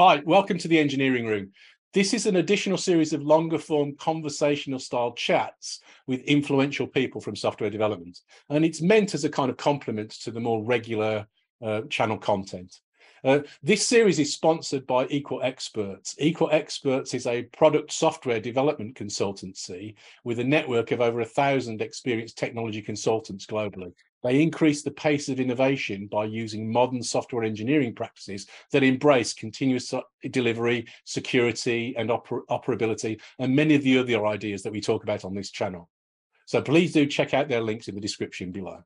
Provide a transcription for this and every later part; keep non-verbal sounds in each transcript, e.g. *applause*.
Hi, welcome to the Engineering Room. This is an additional series of longer form conversational style chats with influential people from software development. And it's meant as a kind of complement to the more regular uh, channel content. Uh, this series is sponsored by Equal Experts. Equal Experts is a product software development consultancy with a network of over a thousand experienced technology consultants globally. They increase the pace of innovation by using modern software engineering practices that embrace continuous delivery, security, and oper operability, and many of the other ideas that we talk about on this channel. So please do check out their links in the description below.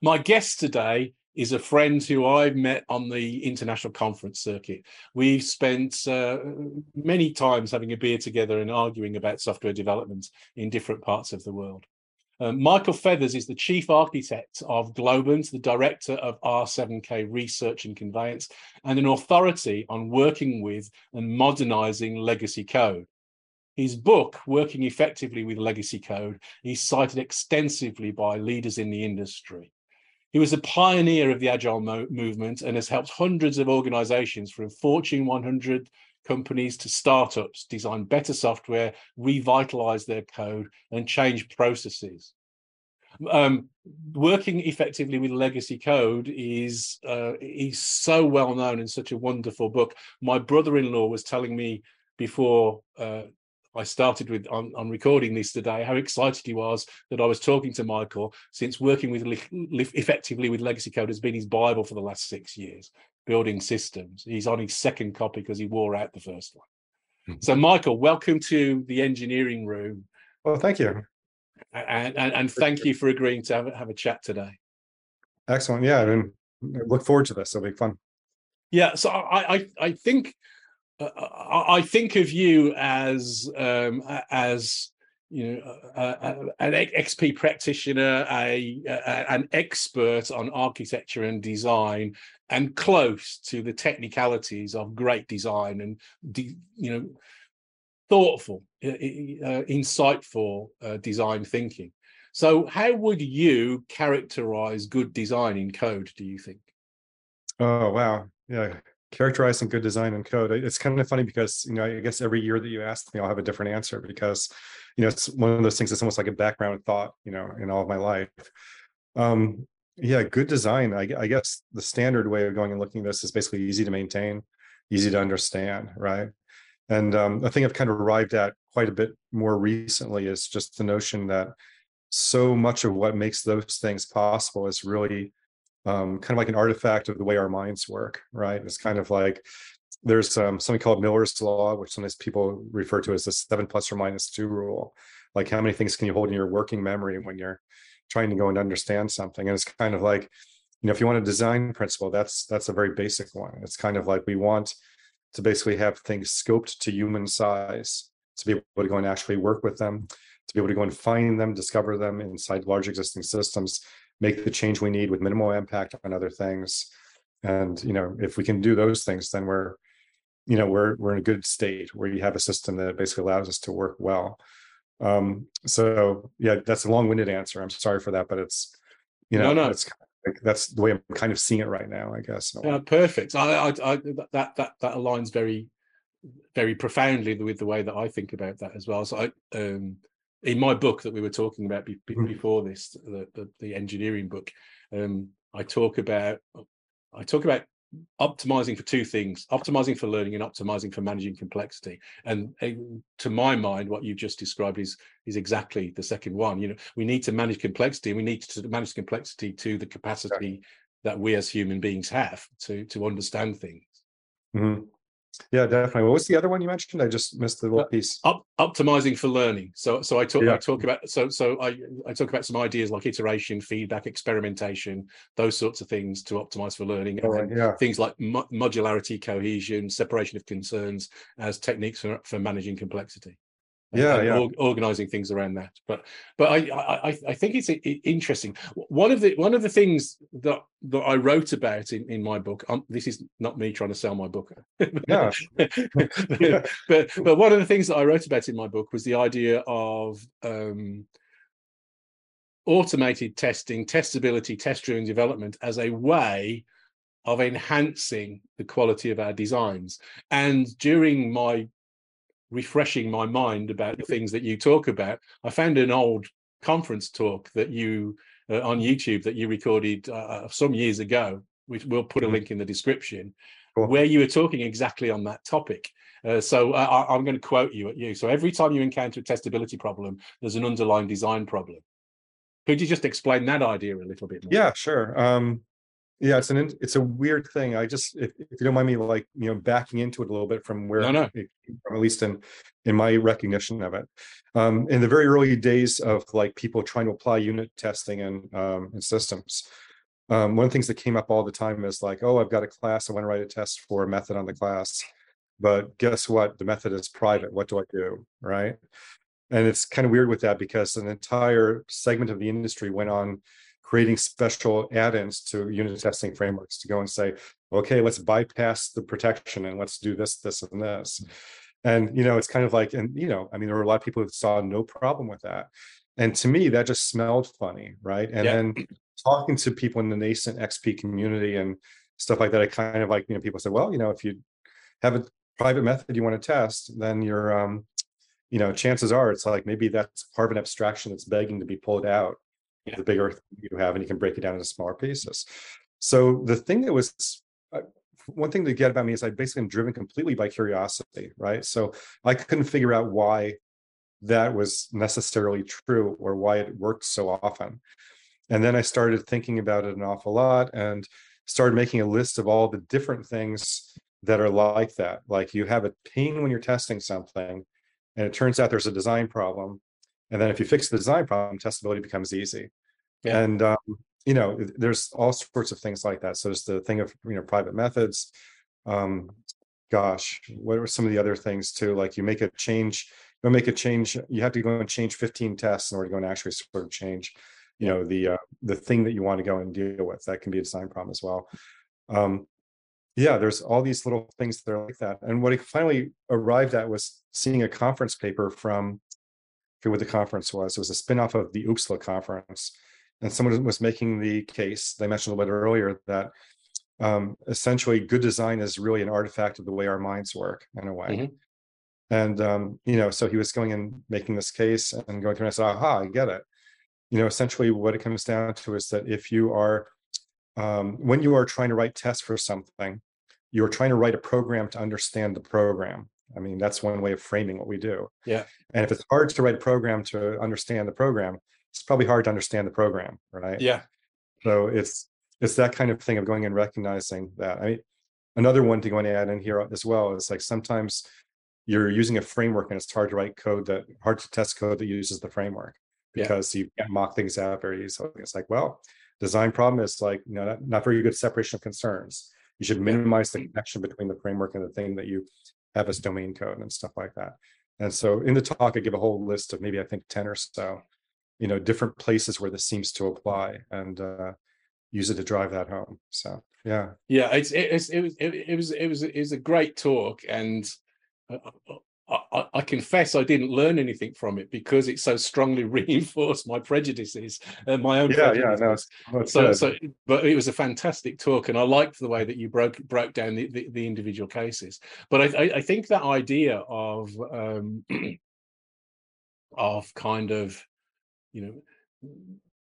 My guest today is a friend who I've met on the international conference circuit. We've spent uh, many times having a beer together and arguing about software development in different parts of the world. Uh, Michael Feathers is the chief architect of Globant, the director of R7K Research and Conveyance, and an authority on working with and modernizing legacy code. His book, Working Effectively with Legacy Code, is cited extensively by leaders in the industry. He was a pioneer of the Agile mo movement and has helped hundreds of organizations from Fortune 100 companies to startups design better software, revitalize their code, and change processes. Um, working effectively with legacy code is uh, is so well known and such a wonderful book. My brother-in-law was telling me before uh, I started with on, on, recording this today how excited he was that I was talking to Michael since working with effectively with legacy code has been his bible for the last six years building systems. He's on his second copy because he wore out the first one. Mm-hmm. So, Michael, welcome to the engineering room. Well, thank you. And, and, and thank you for agreeing to have, have a chat today. Excellent. Yeah, I mean, I look forward to this. It'll be fun. Yeah, so I I, I think I think of you as um, as you know, uh, an XP practitioner, a, a, an expert on architecture and design, and close to the technicalities of great design and de, you know, thoughtful, uh, insightful uh, design thinking. So, how would you characterize good design in code? Do you think? Oh wow, yeah, characterizing good design and code. It's kind of funny because you know I guess every year that you ask me, I'll have a different answer because you know, it's one of those things that's almost like a background thought, you know, in all of my life. Um, yeah, good design. I, I guess the standard way of going and looking at this is basically easy to maintain, easy to understand, right? And um, I think I've kind of arrived at quite a bit more recently is just the notion that so much of what makes those things possible is really um, kind of like an artifact of the way our minds work, right? It's kind of like there's um, something called Miller's law, which sometimes people refer to as the seven plus or minus two rule. Like how many things can you hold in your working memory when you're trying to go and understand something? And it's kind of like, you know, if you want a design principle, that's that's a very basic one. It's kind of like we want to basically have things scoped to human size to be able to go and actually work with them, to be able to go and find them, discover them inside large existing systems, make the change we need with minimal impact on other things. And you know, if we can do those things, then we're you know we're we're in a good state where you have a system that basically allows us to work well. Um so yeah that's a long-winded answer. I'm sorry for that but it's you know no, no. it's like, that's the way i'm kind of seeing it right now i guess uh, perfect. I, I, I that that that aligns very very profoundly with the way that i think about that as well. So i um in my book that we were talking about be, be, mm-hmm. before this the, the, the engineering book um i talk about i talk about optimizing for two things optimizing for learning and optimizing for managing complexity and uh, to my mind what you've just described is is exactly the second one you know we need to manage complexity and we need to manage complexity to the capacity that we as human beings have to to understand things mm-hmm. Yeah, definitely. What was the other one you mentioned? I just missed the little uh, piece. Up, optimizing for learning. So, so I talk, yeah. I talk about, so, so I, I talk about some ideas like iteration, feedback, experimentation, those sorts of things to optimize for learning, yeah. things like mo- modularity, cohesion, separation of concerns as techniques for, for managing complexity yeah, yeah. Or, organizing things around that but but I, I i think it's interesting one of the one of the things that that i wrote about in in my book um, this is not me trying to sell my book yeah. *laughs* but but one of the things that i wrote about in my book was the idea of um automated testing testability test driven development as a way of enhancing the quality of our designs. And during my refreshing my mind about the things that you talk about, I found an old conference talk that you uh, on YouTube that you recorded uh, uh some years ago, which we'll put a mm-hmm. link in the description, cool. where you were talking exactly on that topic. Uh, so uh, I, am going to quote you at you. So every time you encounter a testability problem, there's an underlying design problem. Could you just explain that idea a little bit more? Yeah, sure. Um, yeah, it's an it's a weird thing. I just if, if, you don't mind me like you know backing into it a little bit from where no, no. from at least in in my recognition of it. Um, in the very early days of like people trying to apply unit testing and um, in systems, um, one of the things that came up all the time is like, oh, I've got a class, I want to write a test for a method on the class, but guess what? The method is private. What do I do? Right? And it's kind of weird with that because an entire segment of the industry went on creating special add-ins to unit testing frameworks to go and say, okay, let's bypass the protection and let's do this, this, and this. And you know, it's kind of like, and you know, I mean, there were a lot of people who saw no problem with that. And to me, that just smelled funny, right? And yeah. then talking to people in the nascent XP community and stuff like that, I kind of like, you know, people said, well, you know, if you have a private method you want to test, then you're um, you know, chances are it's like maybe that's part of an abstraction that's begging to be pulled out the bigger you have, and you can break it down into smaller pieces. So the thing that was uh, one thing to get about me is I basically am driven completely by curiosity, right? So I couldn't figure out why that was necessarily true or why it worked so often. And then I started thinking about it an awful lot and started making a list of all the different things that are like that. Like you have a pain when you're testing something, and it turns out there's a design problem. And then if you fix the design problem, testability becomes easy. Yeah. And um, you know, there's all sorts of things like that. So there's the thing of you know private methods. Um, gosh, what are some of the other things too? Like you make a change, you make a change. You have to go and change 15 tests in order to go and actually sort of change, you know, the uh, the thing that you want to go and deal with. That can be a design problem as well. Um, yeah, there's all these little things that are like that. And what I finally arrived at was seeing a conference paper from forget what the conference was. It was a spinoff of the OOPSLA conference. And someone was making the case, they mentioned a little bit earlier, that um, essentially good design is really an artifact of the way our minds work in a way. Mm-hmm. And, um, you know, so he was going and making this case and going through and I said, aha, I get it. You know, essentially what it comes down to is that if you are, um, when you are trying to write tests for something, you're trying to write a program to understand the program. I mean, that's one way of framing what we do. Yeah. And if it's hard to write a program to understand the program, it's probably hard to understand the program, right? Yeah. So it's it's that kind of thing of going and recognizing that. I mean, another one to go and add in here as well is like sometimes you're using a framework and it's hard to write code that hard to test code that uses the framework because yeah. you can't mock things out very easily. It's like, well, design problem is like, you know, not, not very good separation of concerns. You should minimize the connection between the framework and the thing that you have as domain code and stuff like that. And so in the talk, I give a whole list of maybe I think 10 or so, you know, different places where this seems to apply and uh, use it to drive that home. So yeah. Yeah, it's, it's it was it, it was it was it was a great talk and uh, I, I, confess I didn't learn anything from it because it so strongly *laughs* reinforced my prejudices and my own. Yeah, yeah, no, it's, it's so, so, but it was a fantastic talk, and I liked the way that you broke broke down the, the, the individual cases. But I, I, think that idea of um, *clears throat* of kind of, you know,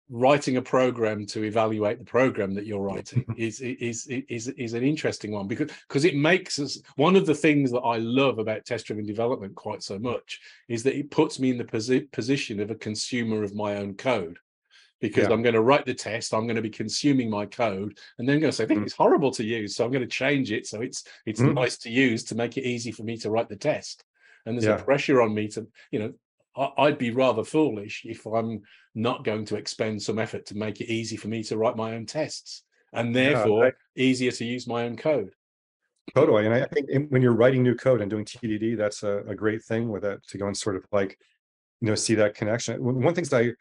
writing a program to evaluate the program that you're writing *laughs* is is is is an interesting one because because it makes us one of the things that I love about test driven development quite so much is that it puts me in the posi- position of a consumer of my own code because yeah. I'm going to write the test I'm going to be consuming my code and then I'm going to say I think mm. it's horrible to use so I'm going to change it so it's it's mm. nice to use to make it easy for me to write the test and there's yeah. a pressure on me to you know I'd be rather foolish if I'm not going to expend some effort to make it easy for me to write my own tests and therefore yeah, I, easier to use my own code. Totally. And I think when you're writing new code and doing TDD, that's a, a great thing with that to go and sort of like, you know, see that connection. One thing that I,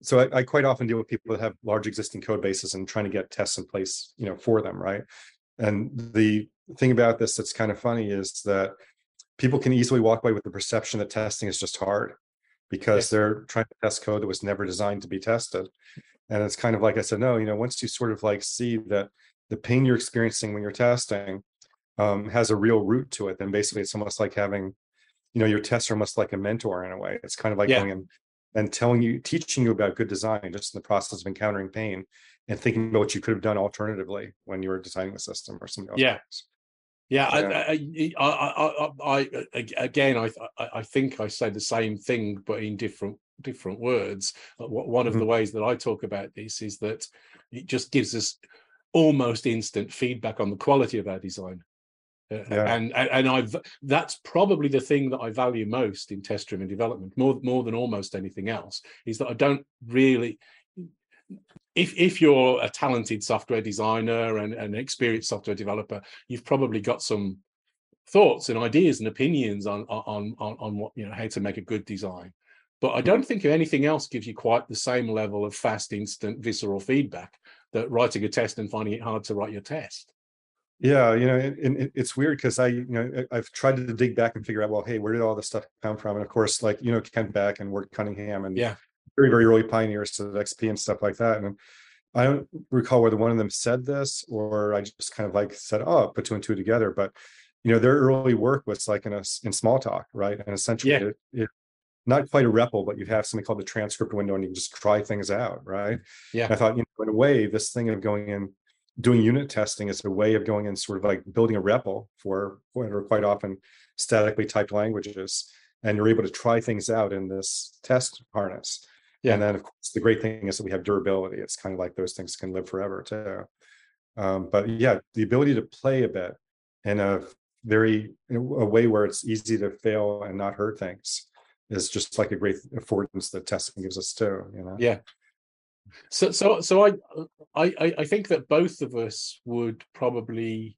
so I, I quite often deal with people that have large existing code bases and trying to get tests in place, you know, for them, right? And the thing about this that's kind of funny is that people can easily walk away with the perception that testing is just hard because yeah. they're trying to test code that was never designed to be tested. And it's kind of like I said, no, you know, once you sort of like see that the pain you're experiencing when you're testing um, has a real root to it, then basically it's almost like having, you know, your tests are almost like a mentor in a way. It's kind of like Yeah. going in and telling you, teaching you about good design just in the process of encountering pain and thinking about what you could have done alternatively when you were designing the system or something else. Yeah. Yeah, Yeah. I, I, I, I, again, I, I think I say the same thing, but in different different words. Uh, One of the ways that I talk about this is that it just gives us almost instant feedback on the quality of our design. Uh, Yeah. And and and I've that's probably the thing that I value most in test driven development, more more than almost anything else, is that I don't really if if you're a talented software designer and an experienced software developer, you've probably got some thoughts and ideas and opinions on on on on what you know how to make a good design. But I don't mm-hmm. think anything else gives you quite the same level of fast, instant, visceral feedback that writing a test and finding it hard to write your test. Yeah, you know, and, and it- it's weird because I, you know, I've tried to dig back and figure out, well, hey, where did all this stuff come from? And of course, like you know, Kent Beck and Ward Cunningham and Yeah. Very very early pioneers to the XP and stuff like that. And I don't recall whether one of them said this or I just kind of like said, oh, put two and two together. But you know, their early work was like in a in Smalltalk, right? And essentially, Yeah. it, it not quite a REPL, but you'd have something called the transcript window, and you can just try things out, right? Yeah. And I thought, you know, in a way, this thing of going in doing unit testing is a way of going in sort of like building a REPL for what are quite often statically typed languages. And you're able to try things out in this test harness. Yeah. And then of course the great thing is that we have durability. It's kind of like those things can live forever too. Um, but yeah, the ability to play a bit in a very in a way where it's easy to fail and not hurt things is just like a great affordance that testing gives us too, you know? Yeah. So so so I I I- I think that both of us would probably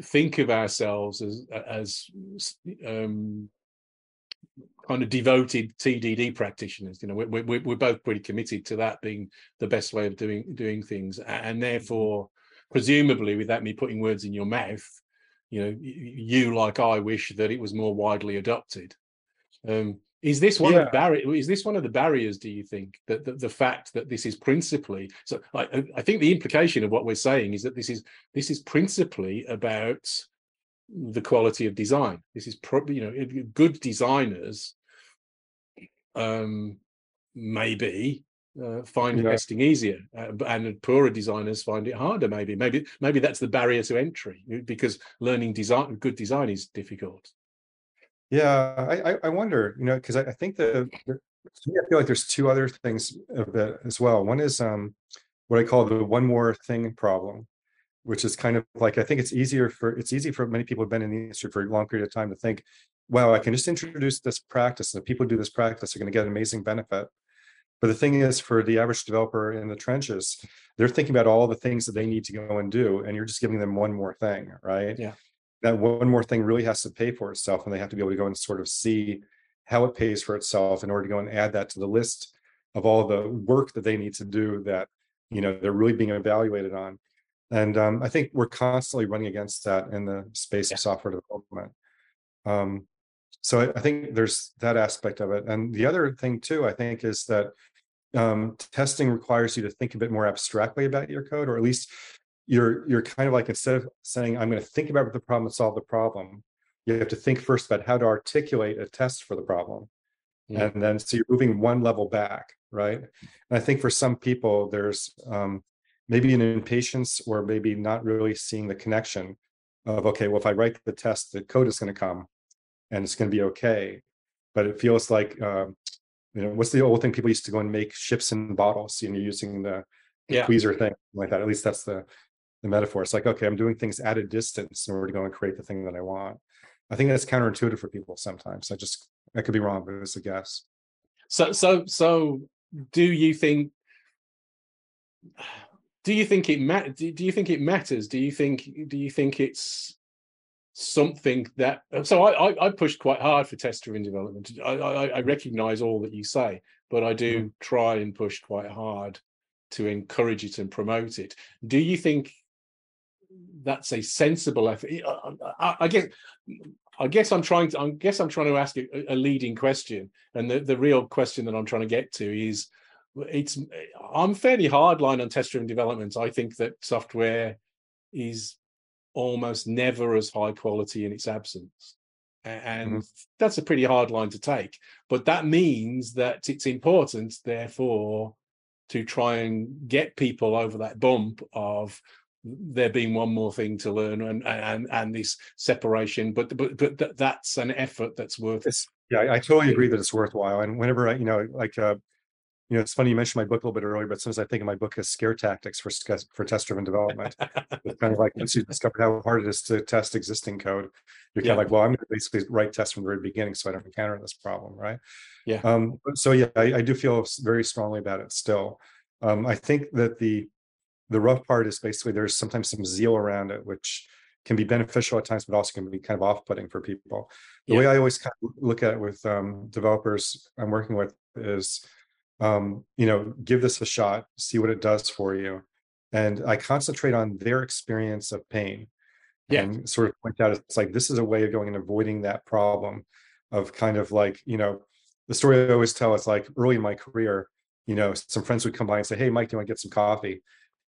think of ourselves as as um kind of devoted TDD practitioners. You know, we're we're, we're both pretty committed to that being the best way of doing doing things, and therefore, presumably, without me putting words in your mouth, you know, you like I wish that it was more widely adopted. Um, is this one of the Yeah. barrier? Is this one of the barriers? Do you think that the, the fact that this is principally so? I, I- I think the implication of what we're saying is that this is this is principally about the quality of design. This is probably you know good designers um maybe uh, find Yeah. testing easier uh, and poorer designers find it harder maybe maybe maybe that's the barrier to entry because learning design good design is difficult Yeah, I I, wonder, you know, because I, I think that there- I feel like there's two other things of that as well. One is um what I call the one more thing problem, which is kind of like I think it's easier for it's easy for many people who've been in the industry for a long period of time to think, wow, I can just introduce this practice, and if people do this practice, they're going to get an amazing benefit. But the thing is, for the average developer in the trenches, they're thinking about all the things that they need to go and do, and you're just giving them one more thing, right? Yeah. That one more thing really has to pay for itself, and they have to be able to go and sort of see how it pays for itself in order to go and add that to the list of all the work that they need to do that you know they're really being evaluated on. And um, I think we're constantly running against that in the space Yeah. of software development. Um, so I, I think there's that aspect of it. And the other thing too, I think, is that um, testing requires you to think a bit more abstractly about your code, or at least you're you're kind of like instead of saying I'm going to think about the problem and solve the problem, you have to think first about how to articulate a test for the problem, Yeah. and then so you're moving one level back, right? And I think for some people there's um, maybe an impatience or maybe not really seeing the connection of okay, well if I write the test, the code is going to come, and it's going to be okay, but it feels like um, you know what's the old thing people used to go and make ships in bottles and you're using the Yeah. tweezer thing like that at least that's the the metaphor it's like okay i'm doing things at a distance in order to go and create the thing that i want i think that's counterintuitive for people sometimes i just i could be wrong but it's a guess So, so, so, do you think? Do you think it mat? Do do you think it matters? Do you think? Do you think it's something that? So, I, I, I pushed quite hard for test-driven development. I, I, I recognise all that you say, but I do mm-hmm. try and push quite hard to encourage it and promote it. Do you think that's a sensible effort? I, I, I guess. I guess I'm trying to. I guess I'm trying to ask a, a leading question, and the, the real question that I'm trying to get to is it's I'm fairly hardline on test-driven development. I think that software is almost never as high quality in its absence. And mm-hmm. that's a pretty hard line to take. But that means that it's important, therefore, to try and get people over that bump of there being one more thing to learn and and and this separation but but but that's an effort that's worth it's, yeah i totally agree that it's worthwhile and whenever i you know like uh you know, it's funny you mentioned my book a little bit earlier, but sometimes I think of my book as scare tactics for for test driven development. it's kind of like once you discover how hard it is to test existing code, you're yeah. kind of like, well, I'm going to basically write tests from the very beginning so I don't encounter this problem, right? Yeah. Um, so yeah, I, I, do feel very strongly about it still. Um, I think that the the rough part is basically there's sometimes some zeal around it, which can be beneficial at times, but also can be kind of off-putting for people. The yeah. way I always kind of look at it with um, developers I'm working with is um, you know, give this a shot, see what it does for you. And I concentrate on their experience of pain. Yeah. And sort of point out it's like this is a way of going and avoiding that problem of kind of like, you know, the story I always tell is like early in my career, you know, some friends would come by and say, Hey, Mike, do you want to get some coffee?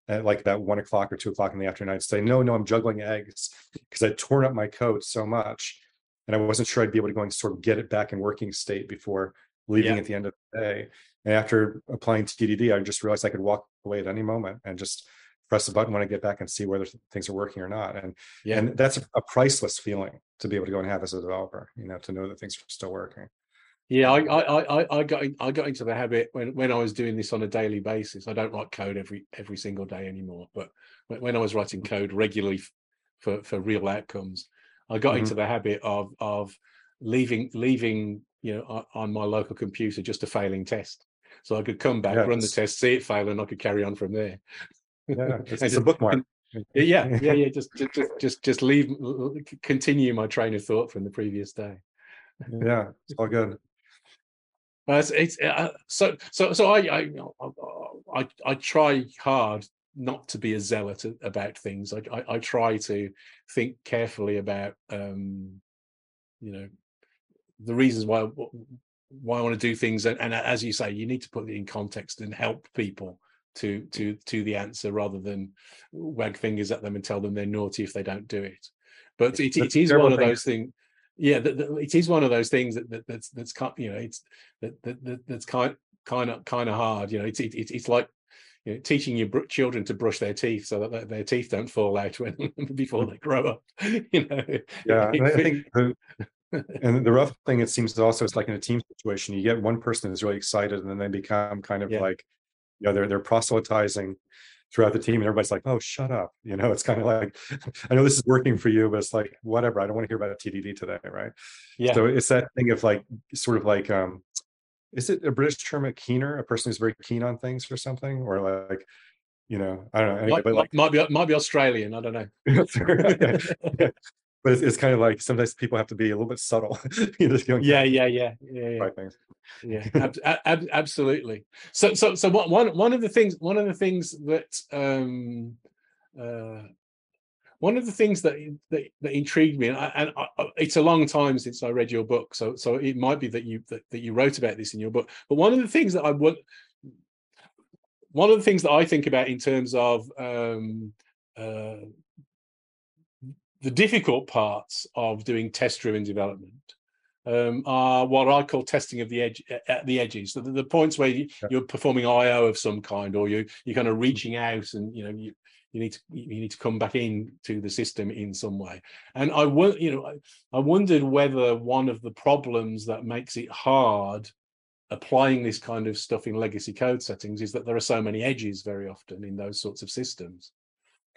At like that one o'clock or two o'clock in the afternoon, I'd say, No, no, I'm juggling eggs because I'd torn up my coat so much. And I wasn't sure I'd be able to go and sort of get it back in working state before leaving yeah. at the end of the day. And after applying TDD, I just realized I could walk away at any moment and just press the button when I get back and see whether things are working or not. And yeah. and that's a priceless feeling to be able to go and have as a developer, you know, to know that things are still working. Yeah, I I I, I got I got into the habit when when I was doing this on a daily basis. I don't write code every every single day anymore, but when I was writing code regularly for for real outcomes, I got mm-hmm. into the habit of of leaving leaving you know on my local computer just a failing test so I could come back, run the test, see it fail, and I could carry on from there. Yeah, *laughs* it's, it's a bookmark. yeah, *laughs* yeah, yeah. Just, just, just, just leave, continue my train of thought from the previous day. Yeah, it's all good. Uh, it's, it's uh, so so so I, I I I try hard not to be a zealot about things. I, I, I try to think carefully about um, you know the reasons why why I want to do things. And, and uh, as you say, you need to put it in context and help people to to to the answer rather than wag fingers at them and tell them they're naughty if they don't do it. But it, it is one of those things. Yeah, that, that, it is one of those things that, that that's that's kind you know it's that, that, that's kind kind of kind of hard. You know, it's it, it's like you know, teaching your children to brush their teeth so that their teeth don't fall out when *laughs* before they grow up. *laughs* You know. Yeah, I think *laughs* the, and the rough thing, it seems also it's like in a team situation, you get one person who's really excited and then they become kind of yeah. like, you know, they're they're proselytizing throughout the team and everybody's like, oh, shut up. You know, it's kind of like, *laughs* I know this is working for you, but it's like, whatever. I don't want to hear about TDD today. Right. Yeah. So it's that thing of like, sort of like, um, is it a British term, a keener, a person who's very keen on things or something? Or like, you know, I don't know. Anyway, might, but like, might be might be Australian. I don't know. *laughs* yeah *laughs* but it's, it's kind of like sometimes people have to be a little bit subtle. *laughs* you know, yeah, yeah, yeah, yeah, yeah. Things. yeah, *laughs* ab- ab- absolutely. So, so, so one one of the things one of the things that um, uh, one of the things that that, that intrigued me, and, I, and I, it's a long time since I read your book, so so it might be that you that, that you wrote about this in your book. But one of the things that I would, one of the things that I think about in terms of um, uh, the difficult parts of doing test-driven development um, are what I call testing of the edge at the edges. So the, the points where you, are performing I/O of some kind, or you you're kind of mm. reaching out, and you know you you need to you need to come back in to the system in some way. And I you know I, I wondered whether one of the problems that makes it hard applying this kind of stuff in legacy code settings is that there are so many edges very often in those sorts of systems.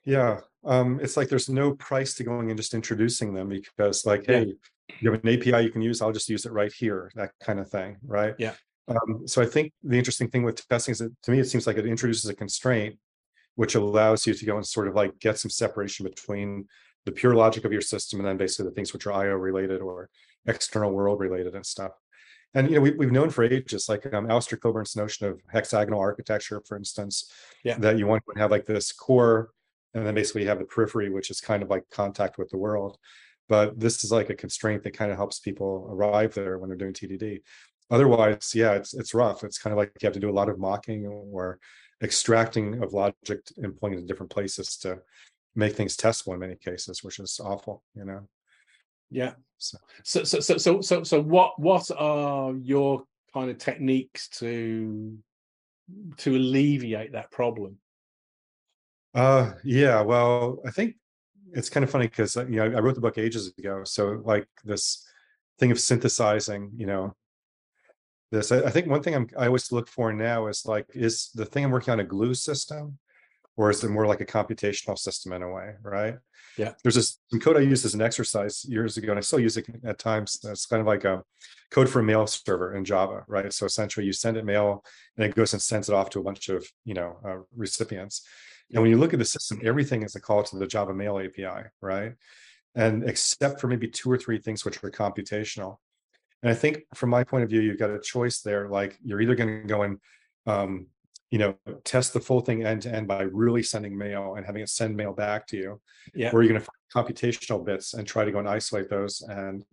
Yeah, um, it's like there's no price to going and just introducing them because, like, yeah. hey, you have an API you can use. I'll just use it right here. That kind of thing, right? Yeah. Um, so I think the interesting thing with testing is that to me it seems like it introduces a constraint, which allows you to go and sort of like get some separation between the pure logic of your system and then basically the things which are IO related or external world related and stuff. And you know, we, we've known for ages, like um, Alistair Cockburn's notion of hexagonal architecture, for instance, yeah. that you want to have like this core and then basically you have the periphery which is kind of like contact with the world but this is like a constraint that kind of helps people arrive there when they're doing tdd otherwise, yeah, it's it's rough. It's kind of like you have to do a lot of mocking or extracting of logic and pointing to different places to make things testable in many cases, which is awful, you know. Yeah. So so so so so so, so what what are your kind of techniques to to alleviate that problem? Uh yeah, well, I think it's kind of funny because uh, you know I wrote the book ages ago, so like this thing of synthesizing, you know, this. I, I think one thing I'm, I always look for now is like, is the thing I'm working on a glue system, or is it more like a computational system in a way, right? Yeah. There's this some code I used as an exercise years ago, and I still use it at times. It's kind of like a code for a mail server in Java, right? So essentially, you send it mail, and it goes and sends it off to a bunch of you know uh, recipients. And when you look at the system, everything is a call to the Java Mail API, right? And except for maybe two or three things which are computational. And I think from my point of view, you've got a choice there. Like you're either going to go and um, you know, test the full thing end to end by really sending mail and having it send mail back to you. Yeah. Or you're going to find computational bits and try to go and isolate those and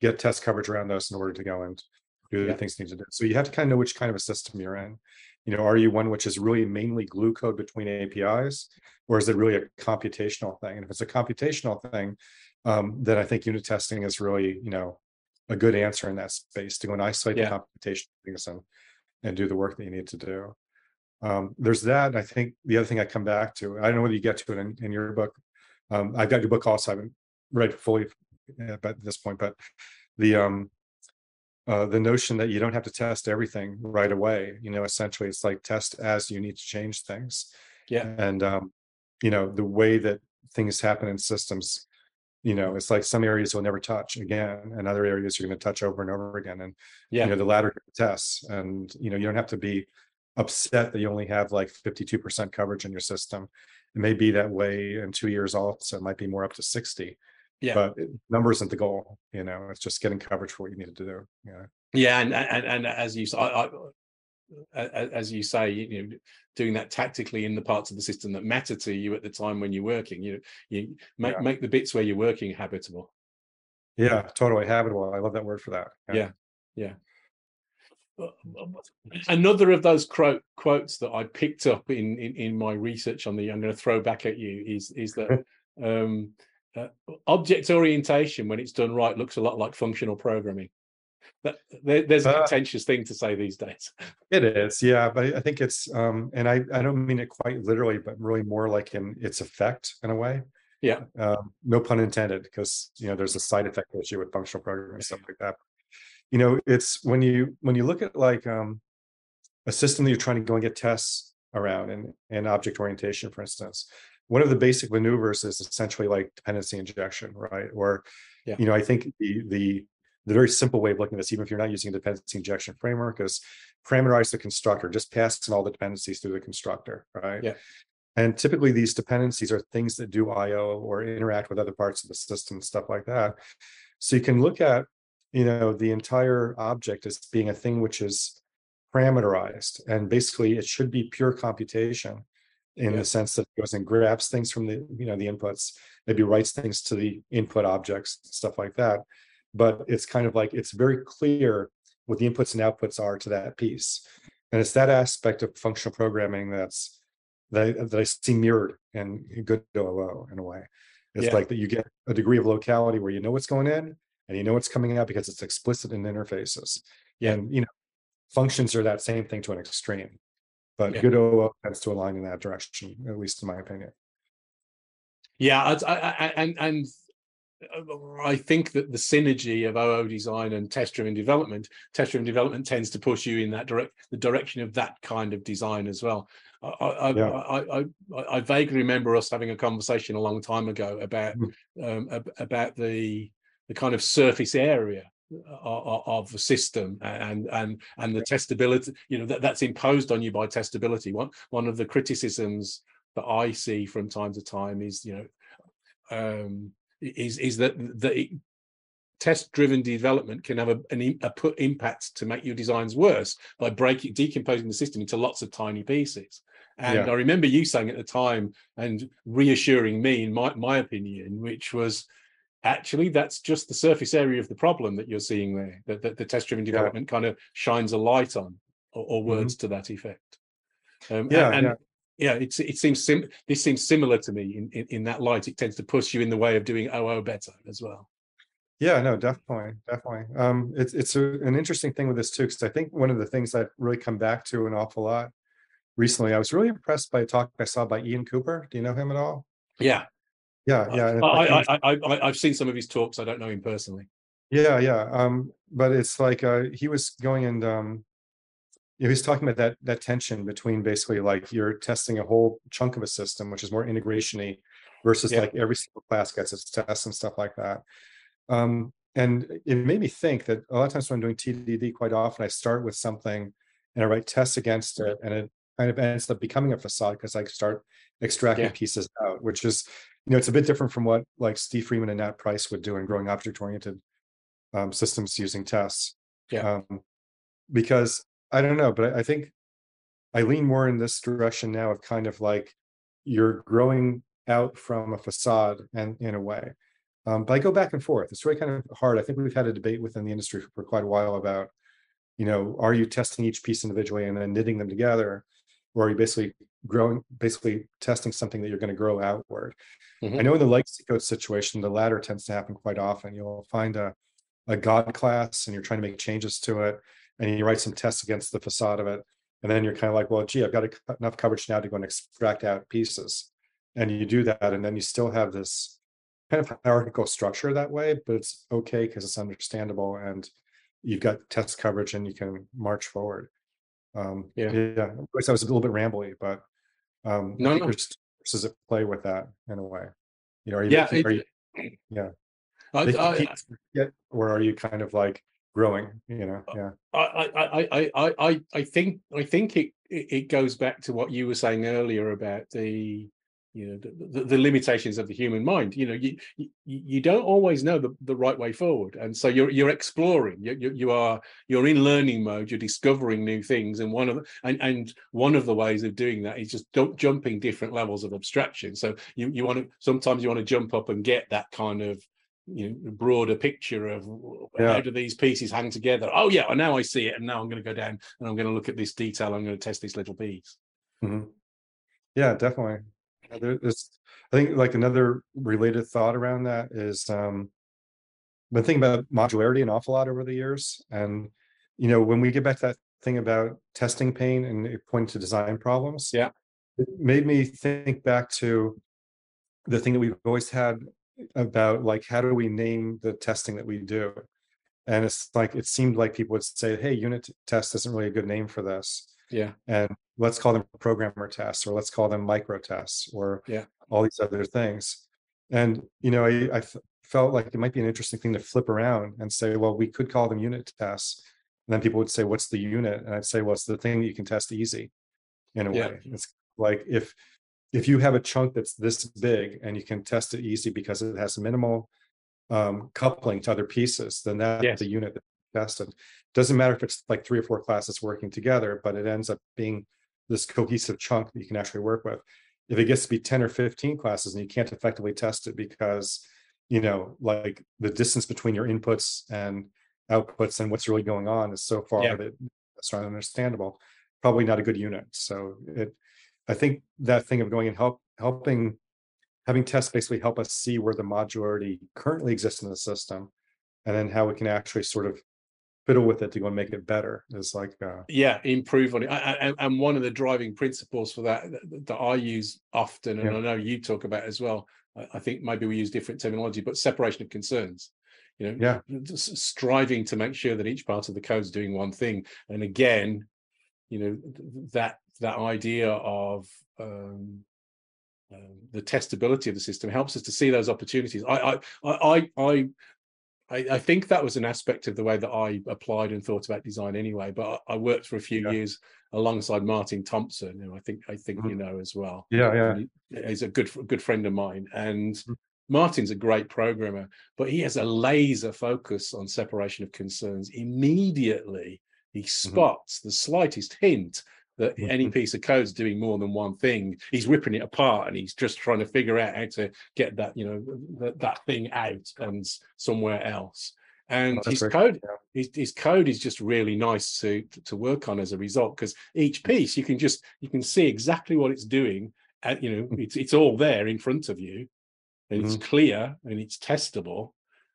get test coverage around those in order to go and do the Yeah. things you need to do. So you have to kind of know which kind of a system you're in. You know, are you one which is really mainly glue code between APIs, or is it really a computational thing? And if it's a computational thing, um, then I think unit testing is really, you know, a good answer in that space to go and isolate Yeah. the computational things and and do the work that you need to do. Um, there's that. and I think the other thing I come back to, I don't know whether you get to it in, in your book. Um, I've got your book also. I haven't read fully uh, at this point, but the um, uh, the notion that you don't have to test everything right away. You know, essentially, it's like test as you need to change things. Yeah. And um, you know, the way that things happen in systems, you know, it's like some areas you'll never touch again, and other areas you're going to touch over and over again. And Yeah. you know, the latter tests, and you know, you don't have to be upset that you only have like 52% coverage in your system. It may be that way in two years also, it might be more up to 60. Yeah. But it- number isn't the goal, you know, it's just getting coverage for what you needed to do. Yeah. Yeah, and and and as you I, I, as you say, you know, doing that tactically in the parts of the system that matter to you at the time when you're working, you you make Yeah. make the bits where you're working habitable. Yeah, totally habitable. I love that word for that. Yeah. Yeah. Uh, mm. um, another of those quote, quotes that I picked up in, in in my research on the I'm going to throw back at you is is that *laughs* um, uh, object orientation when it's done right looks a lot like functional programming. That there, there's a Uh, contentious thing to say these days. It is, yeah, but I- I think it's um, and I I don't mean it quite literally, but really more like in its effect in a way. Yeah. Um, no pun intended, because you know there's a side effect issue with functional programming and stuff like that. You know, it's when you when you look at like um, a system that you're trying to go and get tests around and and object orientation, for instance. One of the basic maneuvers is essentially like dependency injection, right? Or, Yeah. you know, I think the the the very simple way of looking at this, even if you're not using a dependency injection framework, is parameterize the constructor, just passing all the dependencies through the constructor, right? Yeah. And typically these dependencies are things that do IO or interact with other parts of the system, stuff like that. So you can look at, you know, the entire object as being a thing which is parameterized, and basically it should be pure computation in Yeah. the sense that it goes and grabs things from the, you know, the inputs, maybe writes things to the input objects, stuff like that. But it's kind of like it's very clear what the inputs and outputs are to that piece. And it's that aspect of functional programming that's that, I- that I see mirrored in good OO in a way. It's Yeah. like that you get a degree of locality where you know what's going in and you know what's coming out because it's explicit in interfaces. Yeah. And you know, functions are that same thing to an extreme. But Yeah. good OO tends to align in that direction, at least in my opinion. Yeah, I, I, I- and and uh, I think that the synergy of OO design and test-driven development, test-driven development tends to push you in that direct the direction of that kind of design as well. I I, I, Yeah. I, I, I vaguely remember us having a conversation a long time ago about Mm. um, ab- about the the kind of surface area of, the system and and and the testability. You know that that's imposed on you by testability. One one of the criticisms that I see from time to time is you know um, is is that the test driven development can have a, an a put impact to make your designs worse by breaking decomposing the system into lots of tiny pieces and Yeah. i remember you saying at the time and reassuring me in my, my opinion which was actually that's just the surface area of the problem that you're seeing there that, that the test driven development yeah. kind of shines a light on or, or mm-hmm. words mm-hmm. to that effect um, yeah, and, and yeah. it seems sim this seems similar to me in, in, in that light it tends to push you in the way of doing oo better as well yeah no definitely definitely um it's it's a, an interesting thing with this too because i think one of the things i've really come back to an awful lot recently i was really impressed by a talk i saw by ian cooper do you know him at all yeah yeah yeah I, I, I, I i've seen some of his talks i don't know him personally yeah yeah um but it's like uh he was going and um you know, he's talking about that that tension between basically like you're testing a whole chunk of a system which is more integration-y versus yeah. like every single class gets its tests and stuff like that um and it made me think that a lot of times when i'm doing tdd quite often i start with something and i write tests against it and it kind of ends up becoming a facade because i start extracting yeah. pieces out which is you know, it's a bit different from what like Steve Freeman and Nat Pryce would do in growing object-oriented um, systems using tests. Yeah. Um, because I don't know, but I, I think I lean more in this direction now of kind of like you're growing out from a facade and in a way. Um, but I go back and forth. It's really kind of hard. I think we've had a debate within the industry for quite a while about, you know, are you testing each piece individually and then knitting them together, or are you basically growing, basically testing something that you're going to grow outward? Mm-hmm. I know in the legacy code situation, the latter tends to happen quite often. You'll find a, a God class and you're trying to make changes to it, and you write some tests against the facade of it. And then you're kind of like, well, gee, I've got enough coverage now to go and extract out pieces. And you do that, and then you still have this kind of hierarchical structure that way, but it's okay because it's understandable and you've got test coverage and you can march forward. Um, yeah, yeah. I was a little bit rambly, but um, no, no. Does it play with that in a way? You know, are you, yeah, it, are you, *clears throat* yeah. I, I, I, or are you kind of like growing? You know, yeah. I, I, I, I, I think, I think it, it goes back to what you were saying earlier about the you know the, the, limitations of the human mind. You know you, you you don't always know the, the right way forward. And so you're you're exploring. You, you, you are you're in learning mode. You're discovering new things. And one of the, and and one of the ways of doing that is just jumping different levels of abstraction. So you you want to sometimes you want to jump up and get that kind of you know broader picture of yeah. how do these pieces hang together? Oh yeah now i see it. And now i'm going to go down and i'm going to look at this detail. I'm going to test this little piece. Mm-hmm. yeah definitely there's, I think like another related thought around that is um been thinking about modularity an awful lot over the years. And you know, when we get back to that thing about testing pain and it pointing to design problems, yeah, it made me think back to the thing that we've always had about like how do we name the testing that we do? And it's like it seemed like people would say, hey, unit test isn't really a good name for this. Yeah. And let's call them programmer tests or let's call them micro tests or yeah. all these other things. And, you know, I, I felt like it might be an interesting thing to flip around and say, well, we could call them unit tests. And then people would say, what's the unit? And I'd say, well, it's the thing that you can test easy in a yeah. way. It's like if if you have a chunk that's this big and you can test it easy because it has minimal um, coupling to other pieces, then that's yes. the unit that tested. It doesn't matter if it's like three or four classes working together, but it ends up being this cohesive chunk that you can actually work with. If it gets to be 10 or 15 classes and you can't effectively test it because, you know, like the distance between your inputs and outputs and what's really going on is so far yeah. that it's not understandable, probably not a good unit. So it, I think that thing of going and help helping having tests basically help us see where the modularity currently exists in the system and then how we can actually sort of fiddle with it to go and make it better. It's like uh, yeah improve on it. And, and one of the driving principles for that that i use often and yeah. i know you talk about as well i think maybe we use different terminology but separation of concerns. You know yeah. striving to make sure that each part of the code is doing one thing. And again you know that that idea of um, um, the testability of the system helps us to see those opportunities. I I I I I, I, think that was an aspect of the way that I applied and thought about design anyway. But I, I worked for a few yeah. years alongside Martin Thompson, who I think I think mm-hmm. you know as well. Yeah, yeah. He's a good good friend of mine, and mm-hmm. Martin's a great programmer, but he has a laser focus on separation of concerns. Immediately, he mm-hmm. spots mm-hmm. the slightest hint that Mhm. any piece of code is doing more than one thing. He's ripping it apart and he's just trying to figure out how to get that, you know, that, that thing out and somewhere else. And Oh, his code, his, his code is just really nice to to work on as a result because each piece you can just you can see exactly what it's doing. And you know, it's it's all there in front of you, and it's clear and it's testable.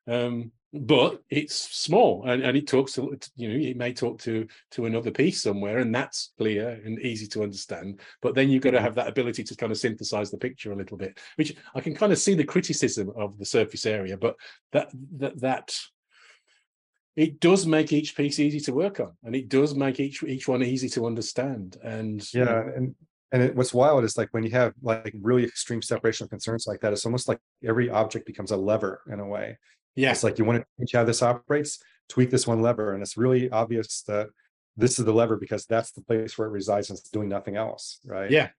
Um, but it's small and, and it talks to you know it may talk to to another piece somewhere and that's clear and easy to understand but then you've got to Mhm. have that ability to kind of synthesize the picture a little bit which i can kind of see the criticism of the surface area but that that that it does make each piece easy to work on and it does make each each one easy to understand and yeah and and it, what's wild is like when you have like really extreme separation of concerns like that it's almost like every object becomes a lever in a way yeah. It's like you want to teach how this operates tweak this one lever and it's really obvious that this is the lever because that's the place where it resides and it's doing nothing else right? Yeah.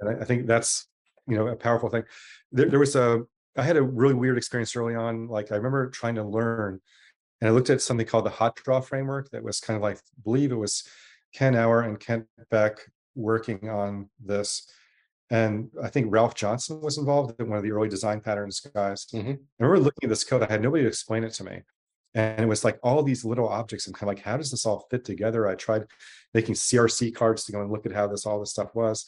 And I, I think that's you know a powerful thing. There, there was a i had a really weird experience early on like i remember trying to learn and i looked at something called the HotDraw framework that was kind of like I believe it was ken Hour and kent beck working on this and i think ralph johnson was involved in one of the early design patterns guys Mhm. i remember looking at this code i had nobody to explain it to me and it was like all these little objects and kind of like how does this all fit together i tried making crc cards to go and look at how this all this stuff was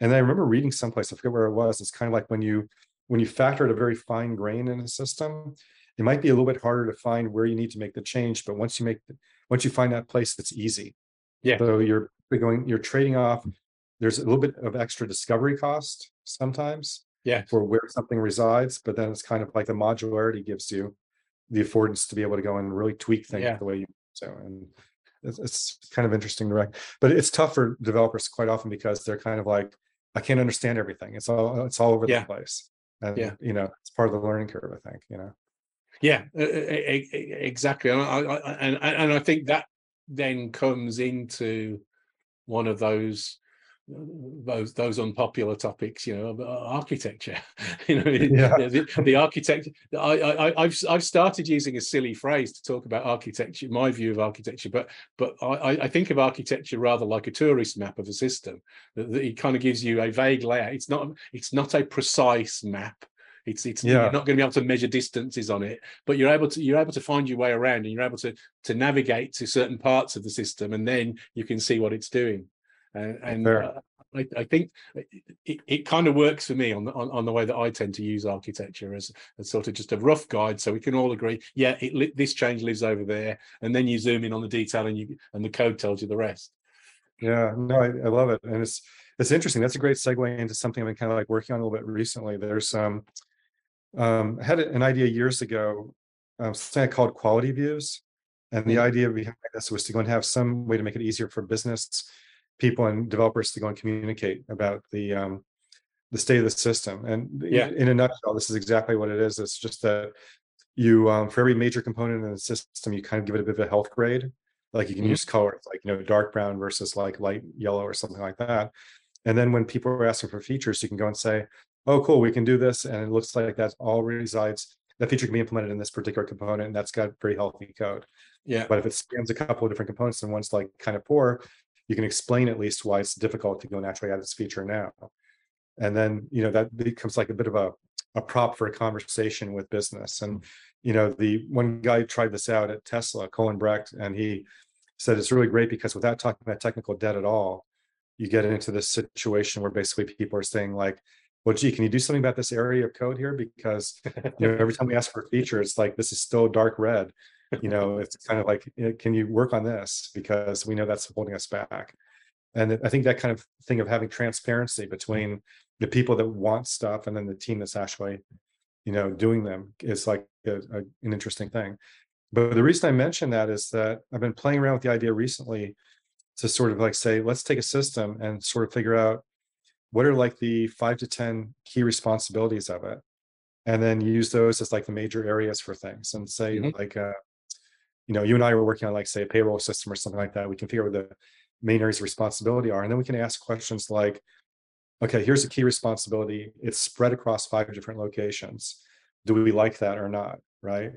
and I remember reading someplace, I forget where it was. It's kind of like when you when you factor at a very fine grain in a system, it might be a little bit harder to find where you need to make the change. But once you make the, once you find that place, it's easy. Yeah. So you're going, you're trading off. There's a little bit of extra discovery cost sometimes yeah for where something resides, but then it's kind of like the modularity gives you the affordance to be able to go and really tweak things Yeah. the way you so and it's, it's kind of interesting to write but it's tough for developers quite often because they're kind of like i can't understand everything it's all it's all over Yeah. the place and Yeah. you know it's part of the learning curve i think you know Yeah, exactly, and I, I, and and I think that then comes into one of those those those unpopular topics, you know, uh, architecture. *laughs* you know, Yeah. the, the architect. I, I I've I've started using a silly phrase to talk about architecture, my view of architecture, but but I, I think of architecture rather like a tourist map of a system. That, that it kind of gives you a vague layout. It's not it's not a precise map. It's it's Yeah. you're not going to be able to measure distances on it, but you're able to you're able to find your way around and you're able to to navigate to certain parts of the system, and then you can see what it's doing. And, and uh, I, I think it, it kind of works for me on the on, on the way that I tend to use architecture as, as sort of just a rough guide, so we can all agree. Yeah, it this change lives over there, and then you zoom in on the detail, and you and the code tells you the rest. yeah no I, I love it and it's it's interesting that's a great segue into something i've been kind of like working on a little bit recently there's um um I had an idea years ago um something I called quality views and the Mhm. idea behind this was to go and have some way to make it easier for business people and developers to go and communicate about the um the state of the system. And Yeah. in a nutshell this is exactly what it is. It's just that you um for every major component in the system you kind of give it a bit of a health grade. Like you can Mhm. use colors like you know dark brown versus like light yellow or something like that. And then when people are asking for features you can go and say oh cool we can do this. And it looks like that all resides that feature can be implemented in this particular component and that's got very healthy code. Yeah, but if it spans a couple of different components and one's like kind of poor you can explain at least why it's difficult to go naturally add this feature now. And then you know that becomes like a bit of a, a prop for a conversation with business. And mm. you know the one guy tried this out at tesla colin brecht and he said it's really great because without talking about technical debt at all you get into this situation where basically people are saying like well gee can you do something about this area of code here? Because you know every time we ask for a feature it's like this is still dark red you know it's kind of like you know, can you work on this? Because we know that's holding us back. And i think that kind of thing of having transparency between the people that want stuff and then the team that's actually you know doing them is like a, a, an interesting thing. But the reason i mention that is that i've been playing around with the idea recently to sort of like say let's take a system and sort of figure out what are like the five to ten key responsibilities of it. And then use those as like the major areas for things and say Mhm. like uh you know you and i were working on like say a payroll system or something like that we can figure out what the main areas of responsibility are and then we can ask questions like okay here's a key responsibility it's spread across five different locations do we like that or not right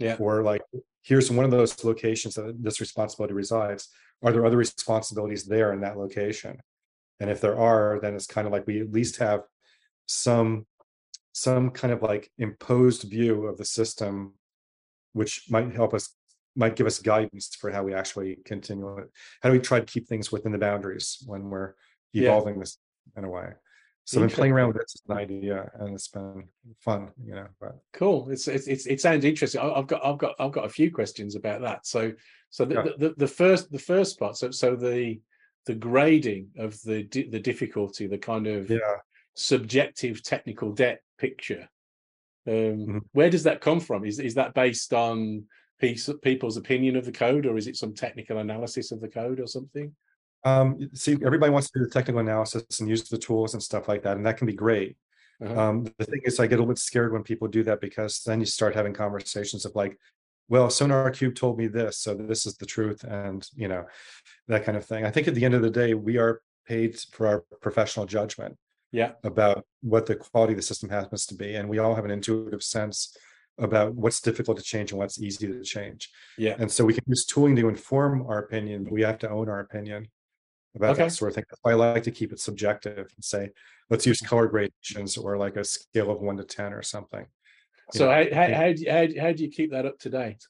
Yeah. or like here's one of those locations that this responsibility resides. Are there other responsibilities there in that location? And if there are, then it's kind of like we at least have some some kind of like imposed view of the system, which might help us, might give us guidance for how we actually continue it. How do we try to keep things within the boundaries when we're evolving yeah. this in a way? So I've been playing around with this as an idea, and it's been fun, you know. But cool. It's it's, it's it sounds interesting. I've got I've got I've got a few questions about that. So so the, yeah. the, the, the first the first part. So so the the grading of the the difficulty, the kind of yeah. subjective technical debt picture. Um, mm-hmm. Where does that come from? Is is that based on piece, people's opinion of the code, or is it some technical analysis of the code or something? Um, see, everybody wants to do the technical analysis and use the tools and stuff like that, and that can be great. Uh-huh. Um, the thing is, I get a little bit scared when people do that because then you start having conversations of like, well, SonarQube told me this, so this is the truth, and you know, that kind of thing. I think at the end of the day, we are paid for our professional judgment. Yeah. About what the quality of the system happens to be, and we all have an intuitive sense about what's difficult to change and what's easy to change. Yeah. And so we can use tooling to inform our opinion, but we have to own our opinion about okay. that sort of thing. That's why I like to keep it subjective and say, let's use color gradations or like a scale of one to 10 or something. So how, how, how, do you, how, how do you keep that up to date?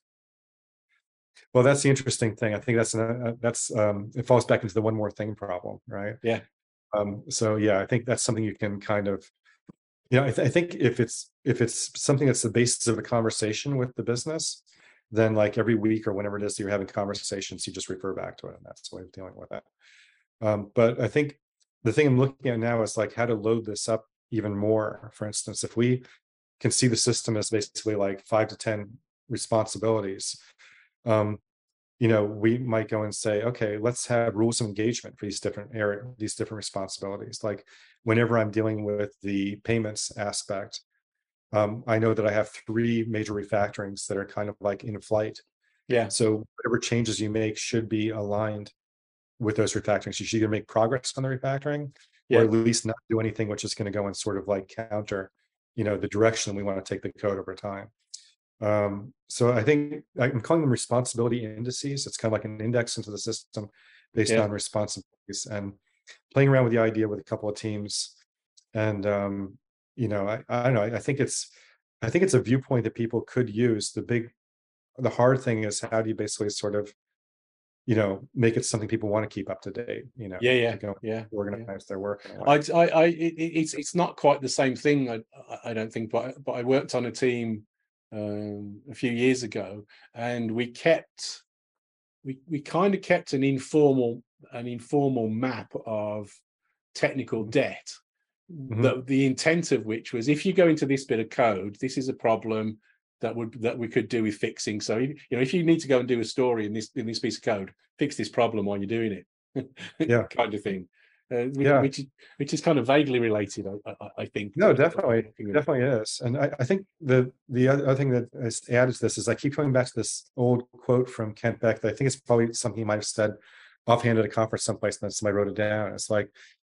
Well, that's the interesting thing. I think that's uh, that's um, it falls back into the one more thing problem, right? Yeah. Um, so yeah, I think that's something you can kind of, you know, I, th- I think if it's if it's something that's the basis of a conversation with the business, then like every week or whenever it is that you're having conversations, you just refer back to it, and that's the way of dealing with that. Um, but I think the thing I'm looking at now is like how to load this up even more. For instance, if we can see the system as basically like five to 10 responsibilities, um, you know, we might go and say, okay, let's have rules of engagement for these different area, these different responsibilities. Like whenever I'm dealing with the payments aspect, um, I know that I have three major refactorings that are kind of like in flight. Yeah. So whatever changes you make should be aligned with those refactorings. You should either make progress on the refactoring yeah. or at least not do anything which is going to go and sort of like counter, you know, the direction we want to take the code over time. Um, so I think I'm calling them responsibility indices. It's kind of like an index into the system based yeah. on responsibilities and playing around with the idea with a couple of teams. And um, you know, I, I don't know. I, I think it's I think it's a viewpoint that people could use. The big the hard thing is how do you basically sort of you know make it something people want to keep up to date you know yeah yeah yeah organize yeah. their work I, I i it, it's it's not quite the same thing i i don't think but but i worked on a team um, a few years ago and we kept we we kind of kept an informal an informal map of technical debt mm-hmm. the, the intent of which was if you go into this bit of code this is a problem that would that we could do with fixing. So you know, if you need to go and do a story in this in this piece of code, fix this problem while you're doing it, *laughs* yeah, kind of thing. Uh, which, yeah. which, which is kind of vaguely related, I, I, I think. No, definitely, definitely is. And I, I, think the the other thing that is added to this is I keep coming back to this old quote from Kent Beck that I think it's probably something he might have said offhand at a conference someplace, and then somebody wrote it down. It's like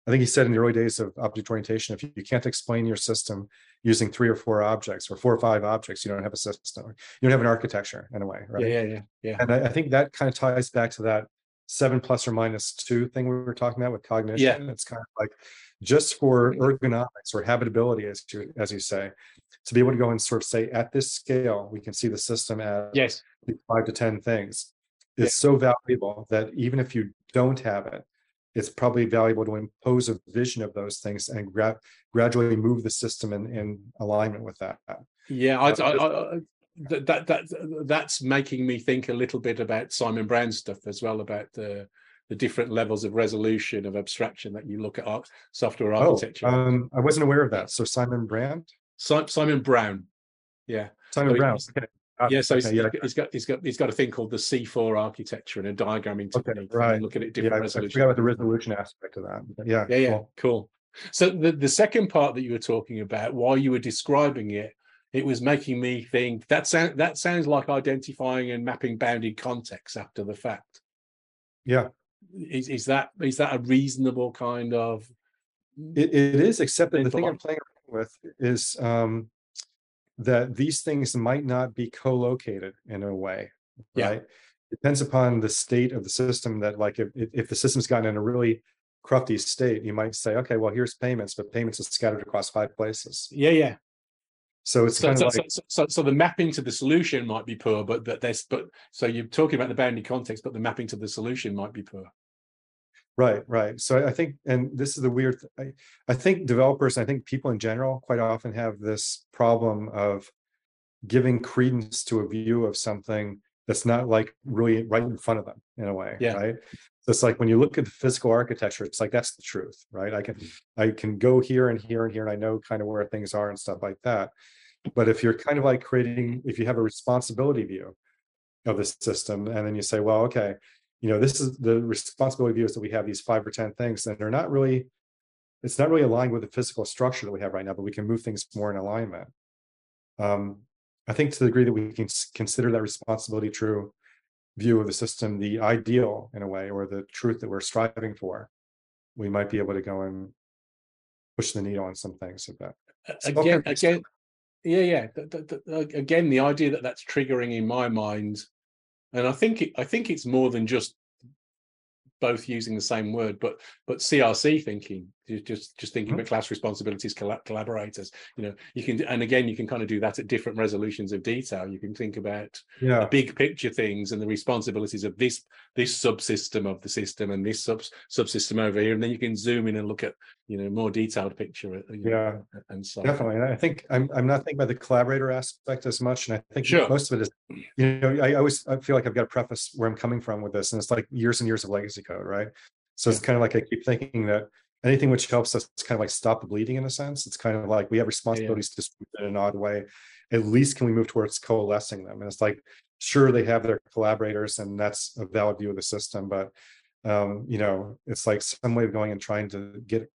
I think he said in the early days of object orientation, if you can't explain your system using three or four objects or four or five objects, you don't have a system. You don't have an architecture in a way, right? Yeah, yeah, yeah. yeah. And I, I think that kind of ties back to that seven plus or minus two thing we were talking about with cognition. Yeah. It's kind of like just for ergonomics or habitability, as you as you say, to be able to go and sort of say at this scale, we can see the system as yes five to ten things. Is so valuable that even if you don't have it, it's probably valuable to impose a vision of those things and gra- gradually move the system in, in alignment with that. Yeah, I, I, I, that that that's making me think a little bit about Simon Brown stuff as well about the the different levels of resolution of abstraction that you look at art, software oh, architecture. Oh, um, I wasn't aware of that. So Simon Brand. Simon Brown. Yeah. Simon so Brown. Okay. Uh, yeah, so okay, he's, yeah. he's got he's got he's got a thing called the C4 architecture and a diagramming technique. Okay, right. Look at it different yeah, resolution. I forgot about the resolution aspect of that. Yeah. Yeah, yeah. Cool. cool. So the, the second part that you were talking about, while you were describing it, it was making me think that sound that sounds like identifying and mapping bounded context after the fact. Yeah. Is is that is that a reasonable kind of it, it is, except that the thing I'm playing with is um that these things might not be co-located in a way Yeah. right? Depends upon the state of the system that like if if the system's gotten in a really crufty state, you might say, okay, well, here's payments, but payments are scattered across five places. Yeah, yeah. So it's So, kind so, of like so, so, so the mapping to the solution might be poor, but but there's but so you're talking about the boundary context, but the mapping to the solution might be poor. Right, right. So I think, and this is the weird, th- I, I think developers, I think people in general quite often have this problem of giving credence to a view of something that's not like really right in front of them in a way, Yeah. right? So it's like when you look at the physical architecture, it's like that's the truth, right? I can mm-hmm. I can go here and here and here, and I know kind of where things are and stuff like that. But if you're kind of like creating, if you have a responsibility view of the system, and then you say, well, okay, you know, this is the responsibility view is that we have these five or 10 things that are not really, it's not really aligned with the physical structure that we have right now, but we can move things more in alignment. Um, I think to the degree that we can consider that responsibility true view of the system, the ideal in a way, or the truth that we're striving for, we might be able to go and push the needle on some things. A- So, Again, again, yeah, yeah. th- th- th- ag- Again, the idea that that's triggering in my mind, and I think it, I think it's more than just both using the same word, but but CRC thinking, just just thinking Mhm. about class responsibilities, colla- collaborators. You know, you can, and again, you can kind of do that at different resolutions of detail. You can think about the Yeah, big picture things and the responsibilities of this this subsystem of the system and this sub subsystem over here, and then you can zoom in and look at you know more detailed picture. uh, you know, and so definitely. And I think I'm I'm not thinking about the collaborator aspect as much. And I think Sure. most of it is, you know, I always I feel like I've got to preface where I'm coming from with this. And it's like years and years of legacy code, right? So it's kind of like I keep thinking that anything which helps us kind of like stop the bleeding in a sense. It's kind of like we have responsibilities distributed in an odd way. At least can we move towards coalescing them? And it's like, sure, they have their collaborators, and that's a valid view of the system, but um, you know, it's like some way of going and trying to get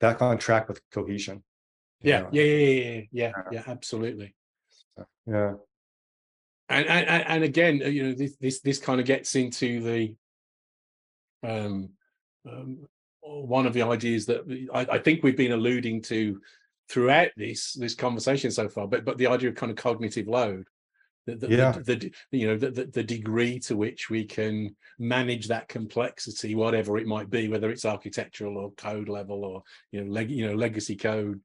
back on track with cohesion. Yeah, yeah, yeah, yeah, yeah, yeah, Yeah. yeah, absolutely. Yeah. And and and again, you know, this this this kind of gets into the um, um one of the ideas that I, I think we've been alluding to throughout this this conversation so far, but but the idea of kind of cognitive load. The, the, Yeah. the, the you know the, the degree to which we can manage that complexity, whatever it might be, whether it's architectural or code level or you know leg, you know legacy code,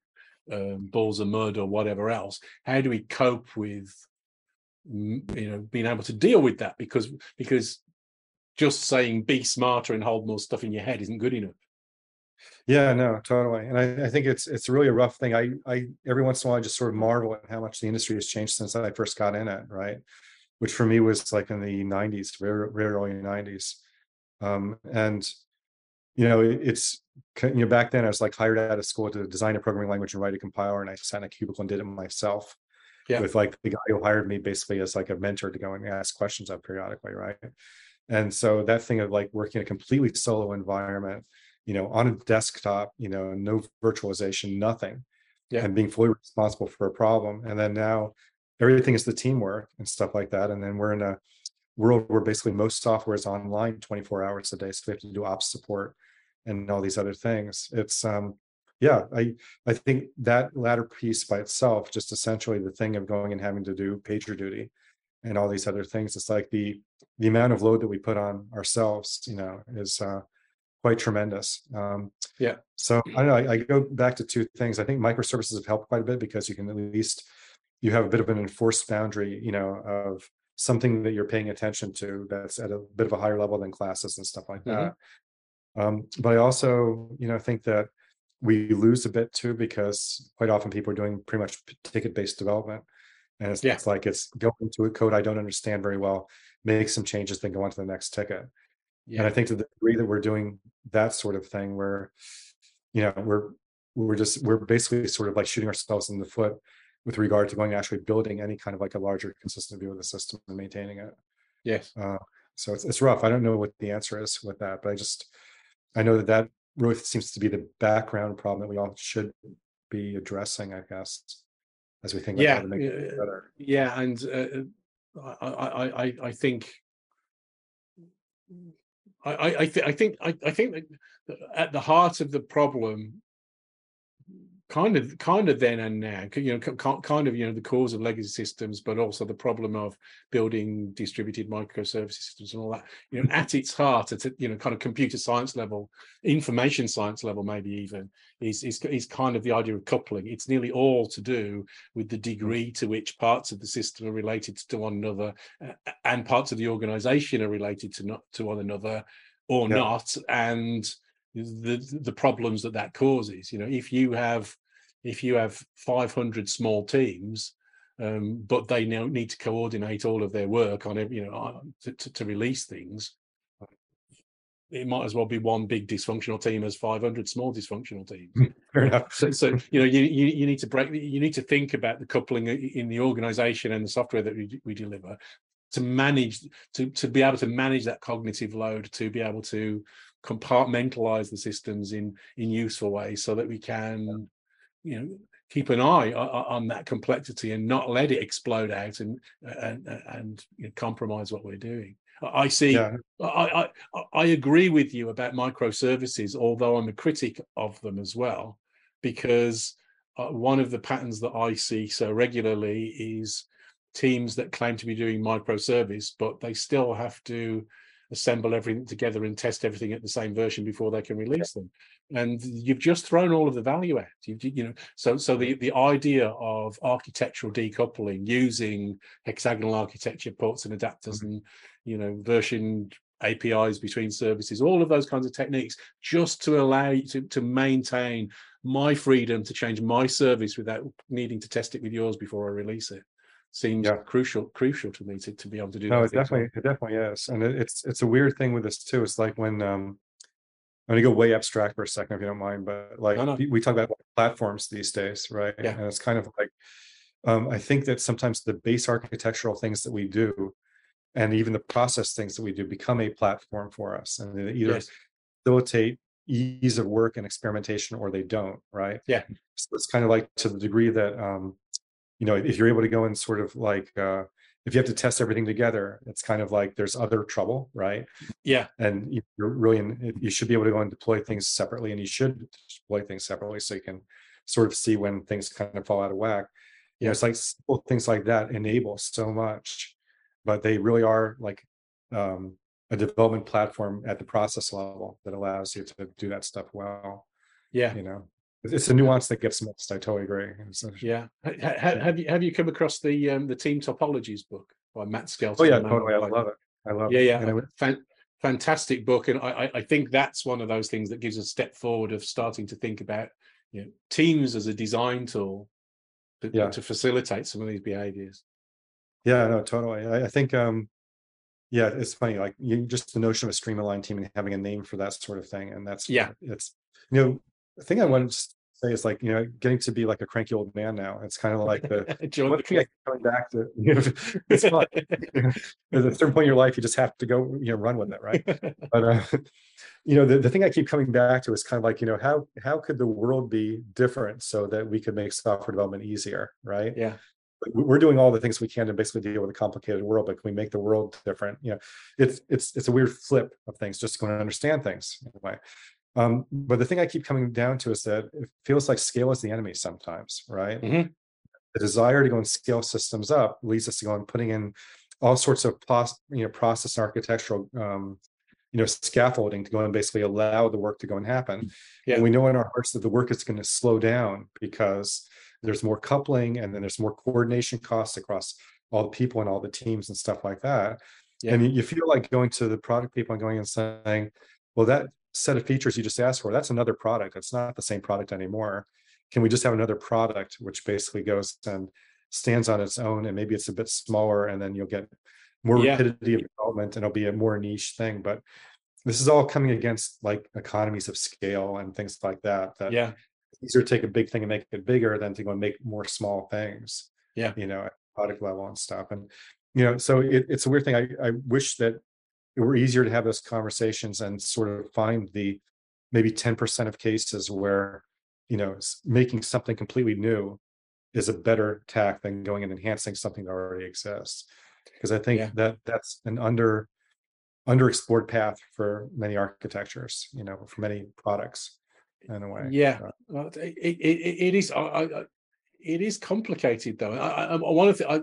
um, balls of mud or whatever else. How do we cope with you know being able to deal with that because because just saying be smarter and hold more stuff in your head isn't good enough Yeah, no, totally. And I, I think it's it's really a rough thing. I I every once in a while I just sort of marvel at how much the industry has changed since I first got in it, right? Which for me was like in the 90s, very, very early 90s. Um, and you know, it's you know, back then I was like hired out of school to design a programming language and write a compiler, and I sat in a cubicle and did it myself. Yeah. With like the guy who hired me basically as like a mentor to go and ask questions of periodically, right? And so that thing of like working in a completely solo environment, you know, on a desktop, you know, no virtualization, nothing, Yeah. and being fully responsible for a problem. And then now everything is the teamwork and stuff like that. And then we're in a world where basically most software is online 24 hours a day. So we have to do ops support and all these other things. It's um yeah, I I think that latter piece by itself, just essentially the thing of going and having to do pager duty and all these other things. It's like the the amount of load that we put on ourselves, you know, is uh quite tremendous. Um Yeah. so I don't know, I, I go back to two things. I think microservices have helped quite a bit because you can at least you have a bit of an enforced boundary, you know, of something that you're paying attention to that's at a bit of a higher level than classes and stuff like Mhm. that. Um, but I also, you know, think that we lose a bit too because quite often people are doing pretty much ticket-based development. And it's, Yeah. it's like it's going to a code I don't understand very well, make some changes, then go on to the next ticket. And I think to the degree that we're doing that sort of thing, where, you know, we're we're just we're basically sort of like shooting ourselves in the foot with regard to going actually building any kind of like a larger consistent view of the system and maintaining it. yes Uh, so it's it's rough. I don't know what the answer is with that, but I just I know that that really seems to be the background problem that we all should be addressing, I guess, as we think about yeah how to make it uh, better. yeah and uh, I i i i think i i th- I think I, I think that at the heart of the problem kind of kind of then and now you know kind of you know the cause of legacy systems but also the problem of building distributed microservice systems and all that you know at its heart at you know kind of computer science level information science level maybe even is, is is kind of the idea of coupling it's nearly all to do with the degree to which parts of the system are related to one another and parts of the organization are related to not to one another or yeah. not and the the problems that that causes you know if you have if you have 500 small teams um, but they now need to coordinate all of their work on it you know uh, to, to, to, release things it might as well be one big dysfunctional team as 500 small dysfunctional teams Fair enough. So, so you know you, you, you need to break you need to think about the coupling in the organization and the software that we, we deliver to manage to to be able to manage that cognitive load to be able to compartmentalize the systems in in useful ways so that we can you know keep an eye on, that complexity and not let it explode out and and and you know, compromise what we're doing i see yeah. I, I i agree with you about microservices although i'm a critic of them as well because uh, one of the patterns that i see so regularly is teams that claim to be doing microservice but they still have to assemble everything together and test everything at the same version before they can release them. And you've just thrown all of the value out. You, you know so so the the idea of architectural decoupling using hexagonal architecture ports and adapters mm-hmm. and you know version apis between services all of those kinds of techniques just to allow you to, to maintain my freedom to change my service without needing to test it with yours before i release it seems yeah. crucial crucial to me to, to be able to do no, that. it definitely it definitely is. And it, it's it's a weird thing with this too. It's like when um I'm gonna go way abstract for a second if you don't mind, but like no, no. we talk about platforms these days, right? Yeah. And it's kind of like um, I think that sometimes the base architectural things that we do and even the process things that we do become a platform for us and they either yes. facilitate ease of work and experimentation or they don't right yeah so it's kind of like to the degree that um, you know if you're able to go and sort of like uh, if you have to test everything together it's kind of like there's other trouble right? Yeah. And you're really in, you should be able to go and deploy things separately and you should deploy things separately so you can sort of see when things kind of fall out of whack. You know it's like simple things like that enable so much but they really are like um, a development platform at the process level that allows you to do that stuff well yeah. you know it's a nuance that gets missed. I totally agree. So, yeah. Have you have you come across the um, the team topologies book by Matt Skelton? Oh yeah, totally. I love it. I love yeah, it. Yeah, yeah. Fan- fantastic book, and I, I think that's one of those things that gives a step forward of starting to think about you know, teams as a design tool to, yeah. to facilitate some of these behaviors. Yeah, no, totally. I, I think um yeah, it's funny, like you just the notion of a stream-aligned team and having a name for that sort of thing. And that's yeah, it's you know, the thing I wanted to say is like, you know, getting to be like a cranky old man now. It's kind of *laughs* like the one thing coming back to *laughs* you know, it's fun. *laughs* At a certain point in your life, you just have to go, you know, run with it, right? But uh, you know, the, the thing I keep coming back to is kind of like, you know, how how could the world be different so that we could make software development easier, right? Yeah we're doing all the things we can to basically deal with a complicated world but can we make the world different you know it's it's it's a weird flip of things just to understand things in a way um, but the thing I keep coming down to is that it feels like scale is the enemy sometimes, right? Mm-hmm. The desire to go and scale systems up leads us to go and putting in all sorts of pos- you know process and architectural um, you know scaffolding to go and basically allow the work to go and happen. Yeah. And we know in our hearts that the work is going to slow down because there's more coupling and then there's more coordination costs across all the people and all the teams and stuff like that. Yeah. And you feel like going to the product people and going and saying, well, that set of features you just asked for, that's another product. It's not the same product anymore. Can we just have another product which basically goes and stands on its own and maybe it's a bit smaller and then you'll get more yeah. rapidity of development and it'll be a more niche thing. But this is all coming against like economies of scale and things like that. That yeah, easier to take a big thing and make it bigger than to go and make more small things. Yeah, you know, at product level and stuff. And you know, so it, it's a weird thing. I, I wish that it were easier to have those conversations and sort of find the maybe 10% of cases where you know making something completely new is a better tack than going and enhancing something that already exists because i think yeah. that that's an under underexplored path for many architectures you know for many products in a way. Yeah, uh, it, it, it is. I, I, it is complicated though. I, I, one of the, I,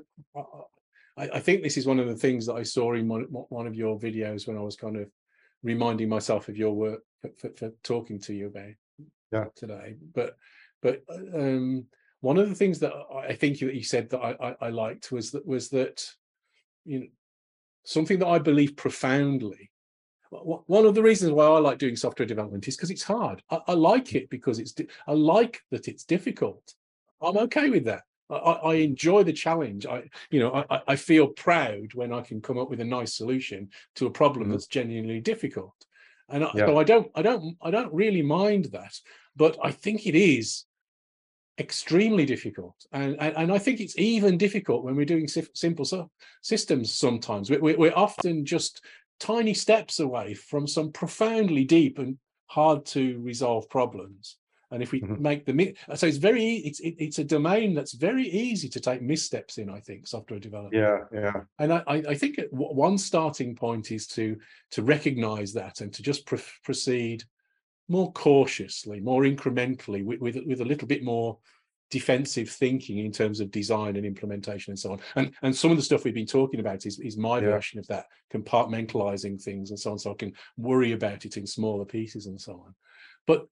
I, I think this is one of the things that I saw in one, one of your videos when I was kind of reminding myself of your work for, for, talking to you about yeah. today. But but um, one of the things that I think that you said that I, I, I liked was that was that you know something that I believe profoundly one of the reasons why I like doing software development is because it's hard. I, I, like it because it's I like that it's difficult. I'm okay with that. I, I enjoy the challenge. I, you know, I, I, feel proud when I can come up with a nice solution to a problem mm-hmm. that's genuinely difficult. And yeah. so I don't, I don't, I don't really mind that. But I think it is extremely difficult, and and, and I think it's even difficult when we're doing simple so, systems. Sometimes we, we're often just tiny steps away from some profoundly deep and hard to resolve problems. And if we mm-hmm. make the so it's very it's it, it's a domain that's very easy to take missteps in. I think software development. Yeah, yeah. And I I think one starting point is to to recognize that and to just pr- proceed more cautiously, more incrementally, with, with with a little bit more defensive thinking in terms of design and implementation and so on. And and some of the stuff we've been talking about is, is my yeah. version of that, compartmentalizing things and so on, so I can worry about it in smaller pieces and so on. But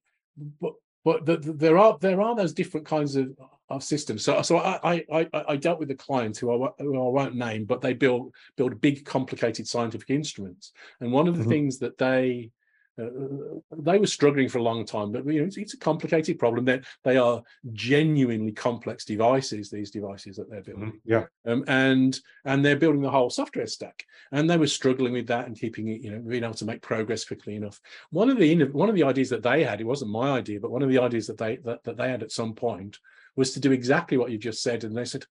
but but the, the, there are there are those different kinds of, of systems. So so I, I I dealt with a client who I, who I won't name, but they build build big complicated scientific instruments, and one of the mm-hmm. things that they uh, they were struggling for a long time, but you know, it's, it's a complicated problem. That they are genuinely complex devices. These devices that they're mm-hmm. building, yeah, um, and and they're building the whole software stack, and they were struggling with that and keeping it, you know, being able to make progress quickly enough. One of the one of the ideas that they had, it wasn't my idea, but one of the ideas that they that, that they had at some point was to do exactly what you just said, and they said,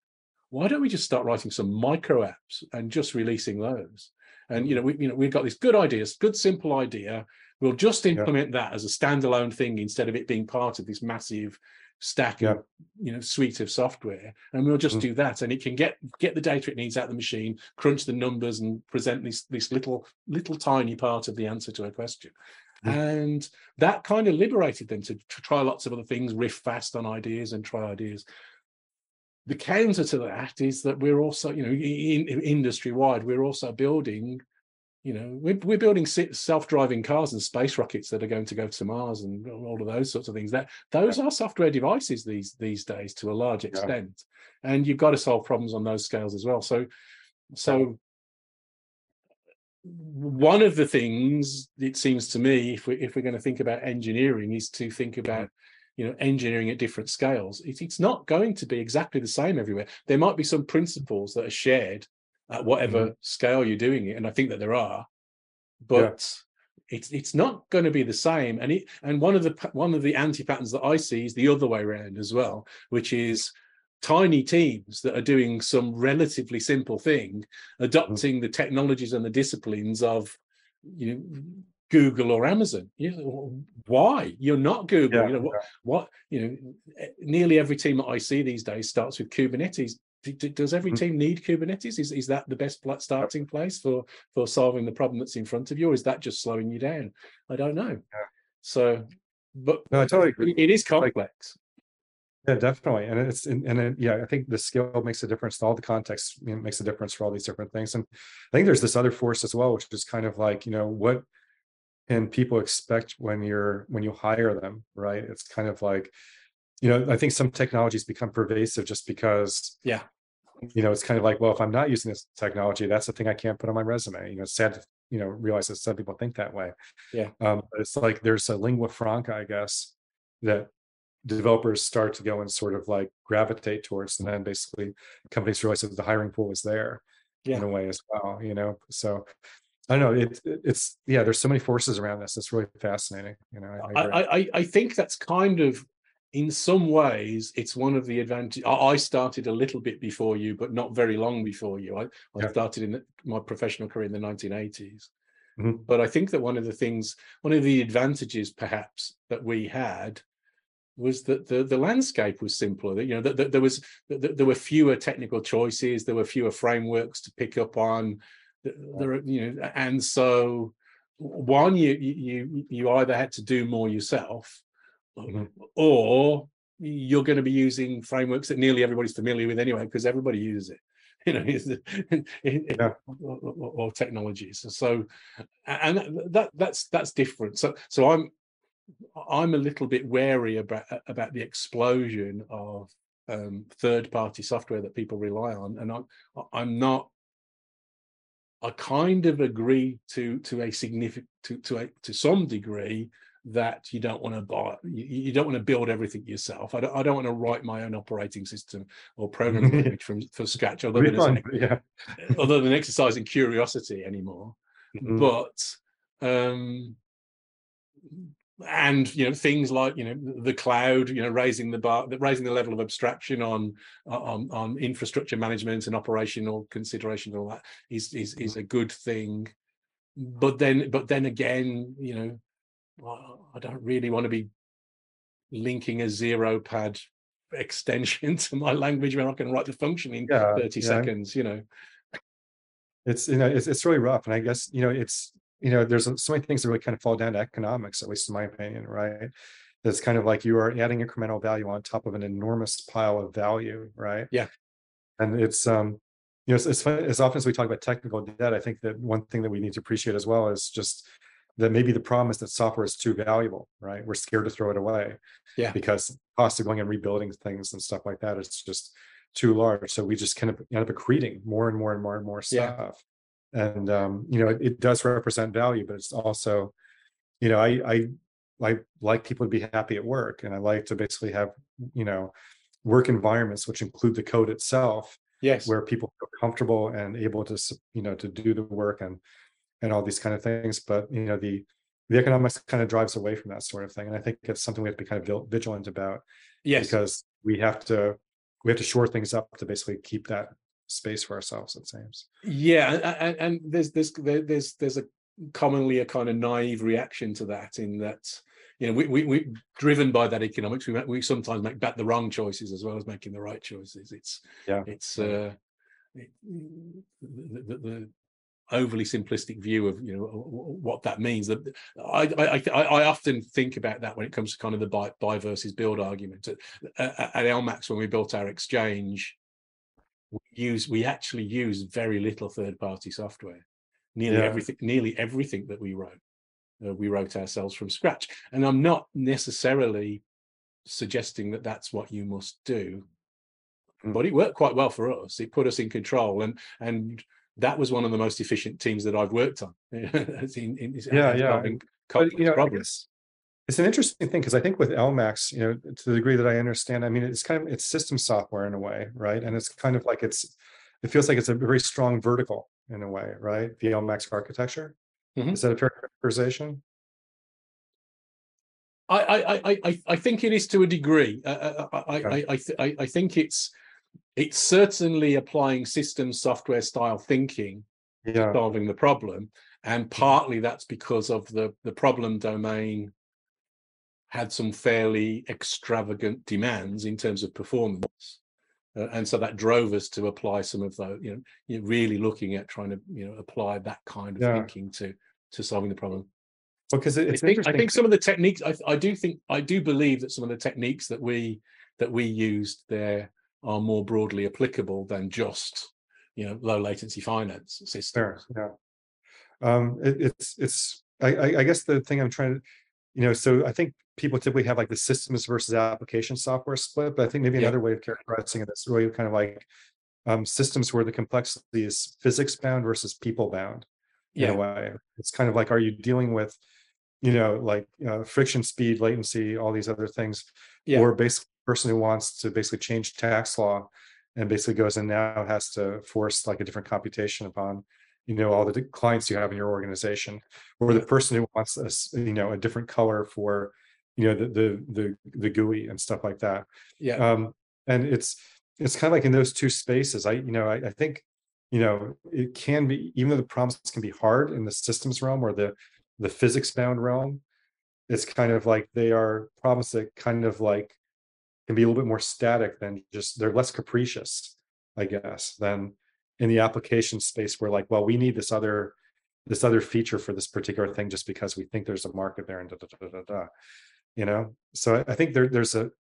why don't we just start writing some micro apps and just releasing those? And you know, we you know we've got this good idea, good simple idea We'll just implement yeah. that as a standalone thing instead of it being part of this massive stack yeah. of you know suite of software and we'll just mm. do that and it can get get the data it needs out of the machine crunch the numbers and present this this little little tiny part of the answer to a question mm. and that kind of liberated them to, to try lots of other things riff fast on ideas and try ideas the counter to that is that we're also you know in, in industry wide we're also building you know we're, we're building self-driving cars and space rockets that are going to go to mars and all of those sorts of things. That those are software devices these these days to a large extent. Yeah. and you've got to solve problems on those scales as well. So so one of the things it seems to me if we if we're going to think about engineering is to think mm-hmm. about you know engineering at different scales. It, it's not going to be exactly the same everywhere. There might be some principles that are shared at whatever mm-hmm. scale you're doing it and i think that there are but yeah. it's it's not going to be the same and it and one of the one of the anti patterns that i see is the other way around as well which is tiny teams that are doing some relatively simple thing mm-hmm. adopting mm-hmm. the technologies and the disciplines of you know Google or Amazon. You know, why? You're not Google. Yeah, you know what? Yeah. What you know? Nearly every team that I see these days starts with Kubernetes does every mm-hmm. team need Kubernetes? Is is that the best starting place for for solving the problem that's in front of you, or is that just slowing you down? I don't know. Yeah. So, but no, I totally agree. It is complex. Yeah, definitely, and it's and, and it, yeah, I think the skill makes a difference. All the context you know, makes a difference for all these different things, and I think there's this other force as well, which is kind of like you know what can people expect when you're when you hire them, right? It's kind of like you know i think some technologies become pervasive just because yeah you know, it's kind of like, well, if I'm not using this technology, that's the thing I can't put on my resume. You know, sad to you know realize that some people think that way. Yeah. Um, but it's like there's a lingua franca, I guess, that developers start to go and sort of like gravitate towards, and then basically companies realize that the hiring pool is there yeah. in a way as well. You know, so I don't know. It, it's yeah. There's so many forces around this. It's really fascinating. You know, I I, I, I, think that's kind of in some ways, it's one of the advantages. I started a little bit before you, but not very long before you. I, I yeah. started in my professional career in the 1980s. Mm-hmm. But I think that one of the things, one of the advantages perhaps that we had was that the, the landscape was simpler. That you know that, that there was that there were fewer technical choices, there were fewer frameworks to pick up on. There, you know, and so one you you you either had to do more yourself Mhm. or you're going to be using frameworks that nearly everybody's familiar with anyway because everybody uses it *laughs* you know *laughs* Yeah. or, or- or technologies so and that that's that's different so so i'm i'm a little bit wary about about the explosion of um, third party software that people rely on and i'm i'm not i kind of agree to to a significant to to a to some degree that you don't want to buy you, you don't want to build everything yourself. I don't, I don't want to write my own operating system or programming *laughs* language from from scratch although be there's an yeah. *laughs* other than exercising curiosity anymore. Mhm. but um and you know things like you know the cloud you know raising the bar raising the level of abstraction on on on infrastructure management and operational consideration and all that is is is a good thing. But then but then again you know well, i don't really want to be linking a zero pad *laughs* extension *laughs* to my language when i can write the function in Yeah, 30 yeah. seconds you know it's you know it's, it's really rough and i guess you know it's you know there's so many things that really kind of fall down to economics at least in my opinion right it's kind of like you are adding incremental value on top of an enormous pile of value right Yeah. and it's um you know it's, it's fun, as often as we talk about technical debt i think that one thing that we need to appreciate as well is just that maybe the problem is that software is too valuable right we're scared to throw it away Yeah. because cost of going and rebuilding things and stuff like that is just too large so we just kind of end up accreting more and more and more and more Yeah. stuff and um you know it, it does represent value but it's also you know i i i like people to be happy at work and i like to basically have you know work environments which include the code itself yes where people feel comfortable and able to you know to do the work and and all these kind of things but you know the the economics kind of drives away from that sort of thing and i think it's something we have to be kind of vigilant about yes. because we have to we have to shore things up to basically keep that space for ourselves it seems. Yeah, and, and, there's there's there's there's a commonly a kind of naive reaction to that in that you know we we we driven by that economics we we sometimes make bet the wrong choices as well as making the right choices. It's Yeah, it's uh it, the, the overly simplistic view of you know what that means. That I I I often think about that when it comes to kind of the buy, buy versus build argument. At, at at LMAX when we built our exchange, we use we actually use very little third party software nearly Yeah. everything nearly everything that we wrote uh, we wrote ourselves from scratch and i'm not necessarily suggesting that that's what you must do Mm. but it worked quite well for us it put us in control and and that was one of the most efficient teams that i've worked on *laughs* in, in, Yeah, yeah. but you know problems it's an interesting thing because i think with lmax you know to the degree that i understand i mean it's kind of it's system software in a way right and it's kind of like it's it feels like it's a very strong vertical in a way right the lmax architecture Mhm. is that a fair characterization I, I, I, I- I, think it is to a degree. Uh, uh, I, I, Okay. I, I, I, I think it's, it's certainly applying system software style thinking, yeah solving the problem, and partly that's because of the the problem domain had some fairly extravagant demands in terms of performance. Uh, and so that drove us to apply some of those, you know, you're really looking at trying to, you know, apply that kind of Yeah. thinking to to solving the problem. because it, I it's think, I think some of the techniques I, I do think I do believe that some of the techniques that we that we used there are more broadly applicable than just you know low latency finance systems. yeah. Um, it, it's it's I, I I guess the thing I'm trying to, you know, so I think people typically have like the systems versus application software split, but I think maybe Yeah. another way of characterizing it is really kind of like um, systems where the complexity is physics bound versus people bound in Yeah, a way. It's kind of like, are you dealing with, you know, like uh, friction, speed, latency, all these other things, Yeah. or basically person who wants to basically change tax law and basically goes and now has to force like a different computation upon you know all the clients you have in your organization. Or the person who wants a you know a different color for you know the the the, the GUI and stuff like that. Yeah, um and it's it's kind of like in those two spaces i you know I, I think you know it can be even though the problems can be hard in the systems realm or the the physics bound realm it's kind of like they are problems that kind of like can be a little bit more static than just they're less capricious i guess than in the application space where like well we need this other this other feature for this particular thing just because we think there's a market there and da, da, da, da, da. you know? So i think there, there's a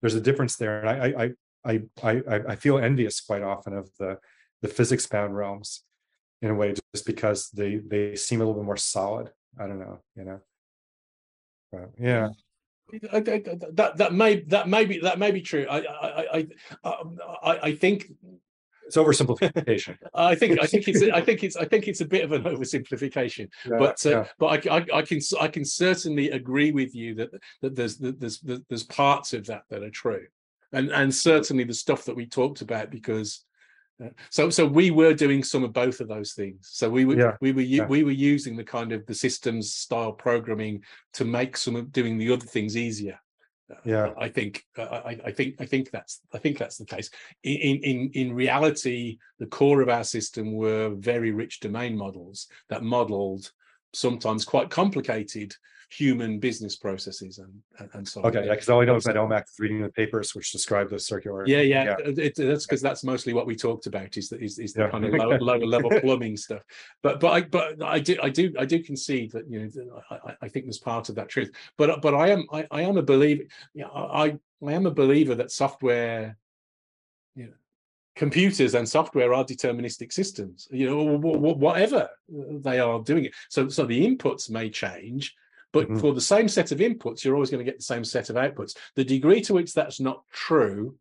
there's a difference there and I, I i i i feel envious quite often of the the physics bound realms in a way just because they they seem a little bit more solid. I don't know you know? But yeah that that may that may be that may be true i i i i, I think it's oversimplification. *laughs* I think I think it's I *laughs* think it's I think it's a bit of an oversimplification. Yeah, but uh, yeah. but I, I, I, can I can certainly agree with you that that there's that there's there's parts of that that are true, and and certainly the stuff that we talked about because. Uh, so so we were doing some of both of those things. So we were yeah, we were we were using the kind of the systems style programming to make some of doing the other things easier. Yeah. I think I, I think i think that's i think that's the case. In in in reality the core of our system were very rich domain models that modeled sometimes quite complicated human business processes and and, and so okay because all i know is that LMAX reading the papers which describe the circular. Yeah yeah, yeah. It, that's because that's mostly what we talked about is that is, is the yeah. kind of lower, *laughs* lower level plumbing stuff. But but i but i do i do i do concede that you know I, I think there's part of that truth. But but i am i, I am a believer yeah i i am a believer that software you know computers and software are deterministic systems you know whatever they are doing it. So so the inputs may change but mm-hmm. for the same set of inputs, you're always going to get the same set of outputs. The degree to which that's not true,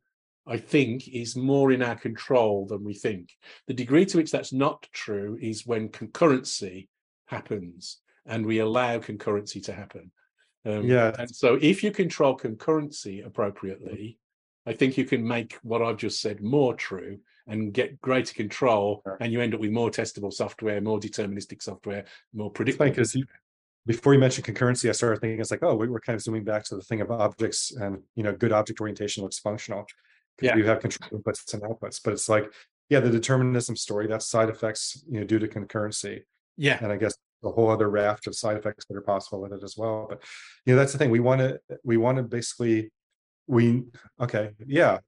I think, is more in our control than we think. The degree to which that's not true is when concurrency happens and we allow concurrency to happen. Um, yeah. And so if you control concurrency appropriately, I think you can make what I've just said more true and get greater control, and you end up with more testable software, more deterministic software, more predictable. Before you mentioned concurrency, I started thinking it's like, oh, we are kind of zooming back to the thing of objects and you know, good object orientation looks functional because yeah. you have control inputs and outputs. But it's like, yeah, the determinism story, that's side effects, you know, due to concurrency. Yeah. And I guess a whole other raft of side effects that are possible with it as well. But you know, that's the thing. We want to we want to basically we okay, yeah.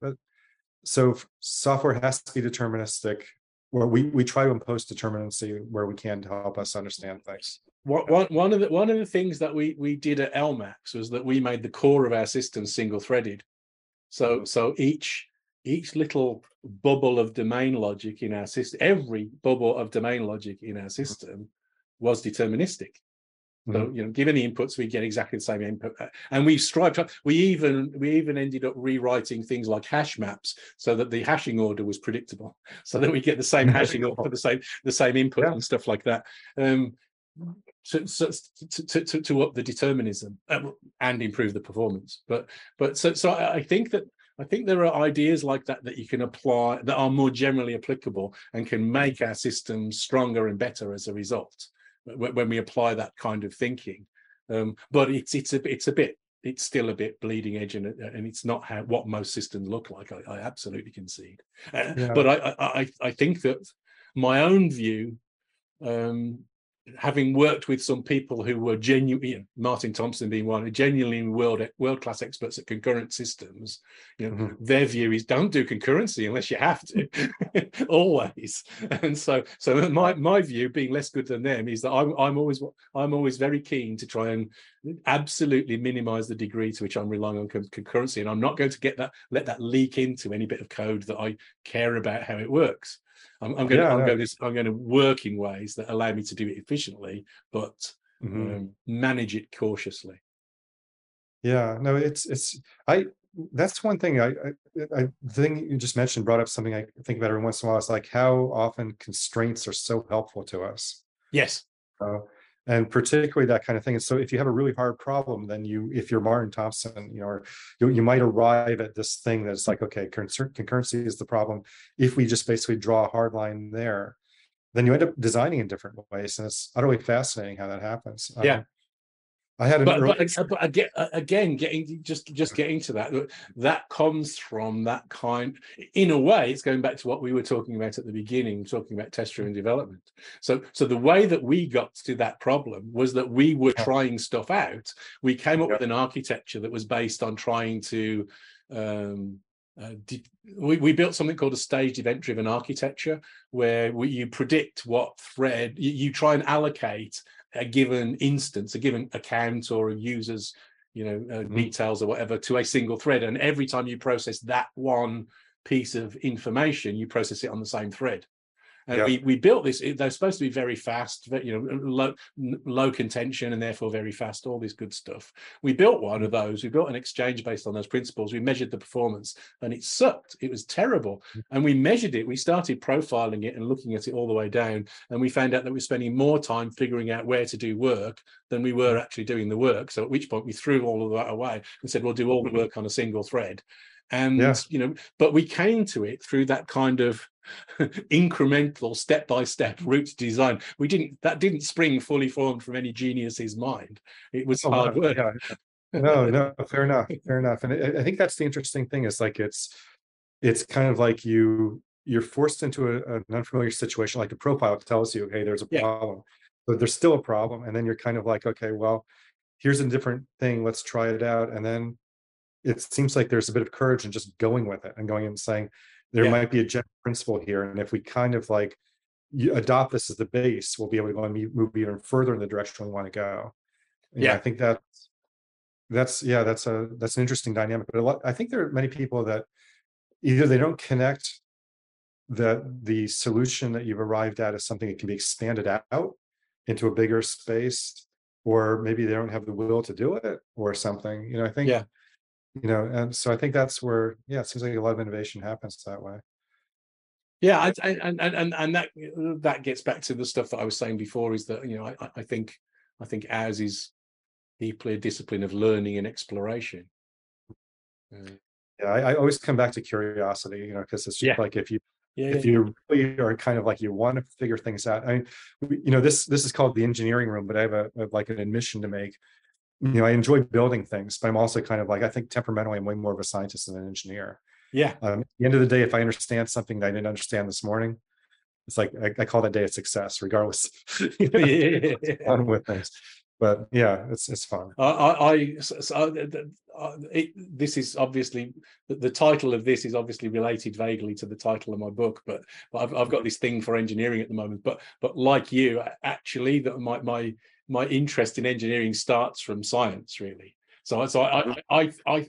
So software has to be deterministic. Where we we try to impose determinacy where we can to help us understand things one, one of the one of the things that we we did at LMAX was that we made the core of our system single threaded. So mm-hmm. so each each little bubble of domain logic in our system, every bubble of domain logic in our mm-hmm. system was deterministic. So mm-hmm. you know, given the inputs, we get exactly the same input, and we strived. We even we even ended up rewriting things like hash maps so that the hashing order was predictable, *laughs* so that we get the same hashing order for the same the same input yeah. and stuff like that. Um, to, to, to, to, up the determinism uh, and improve the performance. But but so so I think that I think there are ideas like that that you can apply that are more generally applicable and can make our systems stronger and better as a result when we apply that kind of thinking. Um, but it's it's a it's a bit it's still a bit bleeding edge and, and it's not how what most systems look like. I, I absolutely concede. Uh, yeah. But I, I I think that my own view um, having worked with some people who were genuine, Martin Thompson being one, genuinely world world class experts at concurrent systems, you know, mm-hmm. their view is don't do concurrency unless you have to, *laughs* always. And so, so my my view, being less good than them, is that I'm I'm always I'm always very keen to try and absolutely minimize the degree to which I'm relying on concurrency, and I'm not going to get that let that leak into any bit of code that I care about how it works. I'm, I'm going. Yeah, to, I'm, going to, I'm going to work in ways that allow me to do it efficiently, but mm-hmm. um, manage it cautiously. Yeah, no, it's it's I. That's one thing I, I, I the thing you just mentioned brought up something I think about every once in a while. It's like how often constraints are so helpful to us. Yes. And particularly that kind of thing. And so if you have a really hard problem, then you, if you're Martin Thompson, you know, or you, you might arrive at this thing that's like, okay, concurrency is the problem. If we just basically draw a hard line there, then you end up designing in different ways. And it's utterly fascinating how that happens. Yeah. Um, I had an but, early... but, but again, again, getting just just getting to that, that comes from that kind. In a way, it's going back to what we were talking about at the beginning, talking about test-driven development. So, so the way that we got to that problem was that we were trying stuff out. We came up with an architecture that was based on trying to. Um, uh, did, we, we built something called a staged event-driven architecture, where we, you predict what thread you, you try and allocate a given instance, a given account or a user's you know uh, Mhm. details or whatever to a single thread and every time you process that one piece of information you process it on the same thread and Yeah. we, we built this they're supposed to be very fast you know low low contention and therefore very fast all this good stuff. We built one of those we built an exchange based on those principles we measured the performance and it sucked it was terrible. Mm. And we measured it we started profiling it and looking at it all the way down and we found out that we're spending more time figuring out where to do work than we were mm. actually doing the work. So at which point we threw all of that away and said we'll do all the work on a single thread and Yeah. you know but we came to it through that kind of *laughs* incremental step by step route design we didn't that didn't spring fully formed from any genius's mind it was Oh, hard work yeah. No, *laughs* no, fair enough, fair enough. And I, I think that's the interesting thing is like it's it's kind of like you you're forced into a, an unfamiliar situation, like the profile tells you, hey, there's a Yeah. problem, but there's still a problem, and then you're kind of like, okay, well, here's a different thing, let's try it out, and then it seems like there's a bit of courage in just going with it and going and saying there Yeah. might be a general principle here, and if we kind of like you adopt this as the base, we'll be able to go and move even further in the direction we want to go. And Yeah. I think that that's yeah, that's a that's an interesting dynamic. But a lot, I think there are many people that either they don't connect that the solution that you've arrived at is something that can be expanded out into a bigger space, or maybe they don't have the will to do it or something. You know, I think Yeah. You know, and so I think that's where yeah, it seems like a lot of innovation happens that way. Yeah, I, I, and and and that that gets back to the stuff that I was saying before. Is that you know I, I- think I think ours is deeply a discipline of learning and exploration. Uh, Yeah, I, I always come back to curiosity, you know, because it's just Yeah. like if you yeah, if yeah, you really are kind of like you want to figure things out. I mean, you know, this this is called the engineering room, but I have a, a- like an admission to make. You know, I enjoy building things, but I'm also kind of like I think temperamentally I'm way more of a scientist than an engineer. yeah, Um, at the end of the day, if I understand something that I didn't understand this morning, it's like I, I call that day a success, regardless. *laughs* you know, *laughs* yeah. fun with things. But yeah, it's it's fun. I, I, I so, th- uh, it, this is obviously the, the title of this is obviously related vaguely to the title of my book, but, but I've, I've got this thing for engineering at the moment. But but like you, actually, that my my my interest in engineering starts from science, really. So so I mm-hmm. I I I,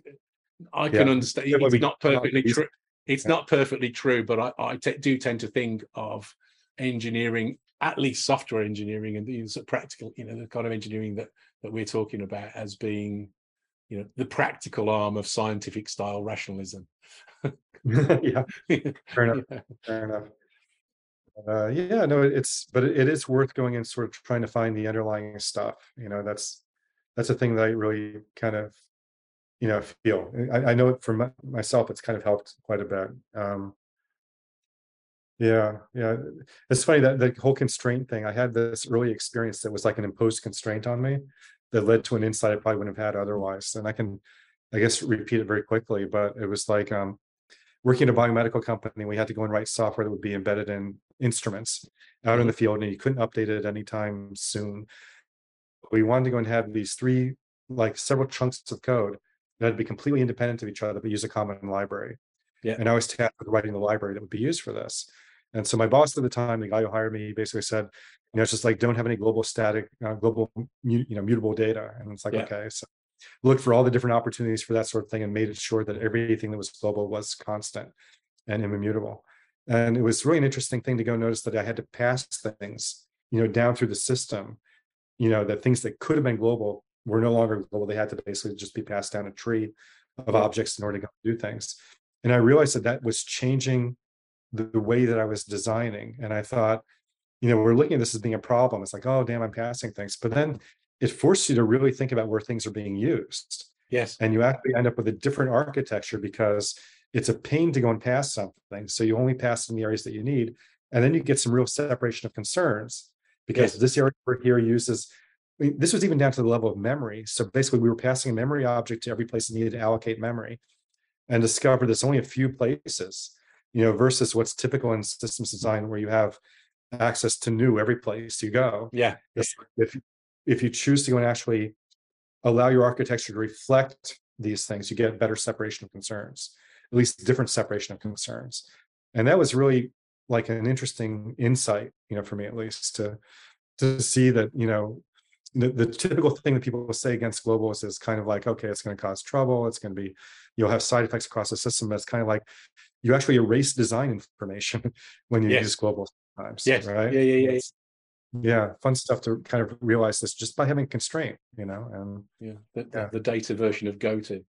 I can Yeah. understand. It's we- not perfectly true. It's Yeah. not perfectly true, but I I te- do tend to think of engineering at least software engineering and these practical you know the kind of engineering that that we're talking about as being you know the practical arm of scientific style rationalism *laughs* yeah, *laughs* fair enough. Yeah. Fair enough. Uh, yeah, no, it's but it, is worth going and sort of trying to find the underlying stuff. You know, that's that's a thing that I really kind of, you know, feel. I, I know it for my, myself. It's kind of helped quite a bit. Um, yeah, yeah. It's funny that the whole constraint thing. I had this early experience that was like an imposed constraint on me that led to an insight I probably wouldn't have had otherwise. And I can, I guess, repeat it very quickly. But it was like um, working at a biomedical company, we had to go and write software that would be embedded in instruments out in the field, and you couldn't update it anytime soon. We wanted to go and have these three, like several chunks of code that to be completely independent of each other, but use a common library. Yeah. And I was tasked with writing the library that would be used for this. And so my boss at the time, the guy who hired me, basically said, you know, it's just like don't have any global static, uh, global, you know, mutable data. And it's like, Yeah. okay, so looked for all the different opportunities for that sort of thing and made sure that everything that was global was constant and immutable. And it was really an interesting thing to go notice that I had to pass things, you know, down through the system, you know, that things that could have been global were no longer global. They had to basically just be passed down a tree of objects in order to go do things. And I realized that that was changing the, the way that I was designing. And I thought, you know, we're looking at this as being a problem. It's like, oh, damn, I'm passing things. But then it forced you to really think about where things are being used yes and you actually end up with a different architecture because it's a pain to go and pass something. So you only pass in the areas that you need, and then you get some real separation of concerns because Yes. this area over here uses. I mean, this was even down to the level of memory. So basically, we were passing a memory object to every place that needed to allocate memory, and discovered there's only a few places, you know, versus what's typical in systems design where you have access to new every place you go. yeah if if you choose to go and actually allow your architecture to reflect these things, you get better separation of concerns, at least different separation of concerns. And that was really like an interesting insight, you know, for me at least to to see that, you know, the, the typical thing that people say against globals is kind of like, okay, it's going to cause trouble. It's going to be, you'll have side effects across the system. That's kind of like you actually erase design information *laughs* when you Yes. use global times. Yes. Right. Yeah, yeah, yeah, It's- yeah. Fun stuff to kind of realize this just by having constraint, you know, and yeah. The, the- Yeah. the data version of GoTo.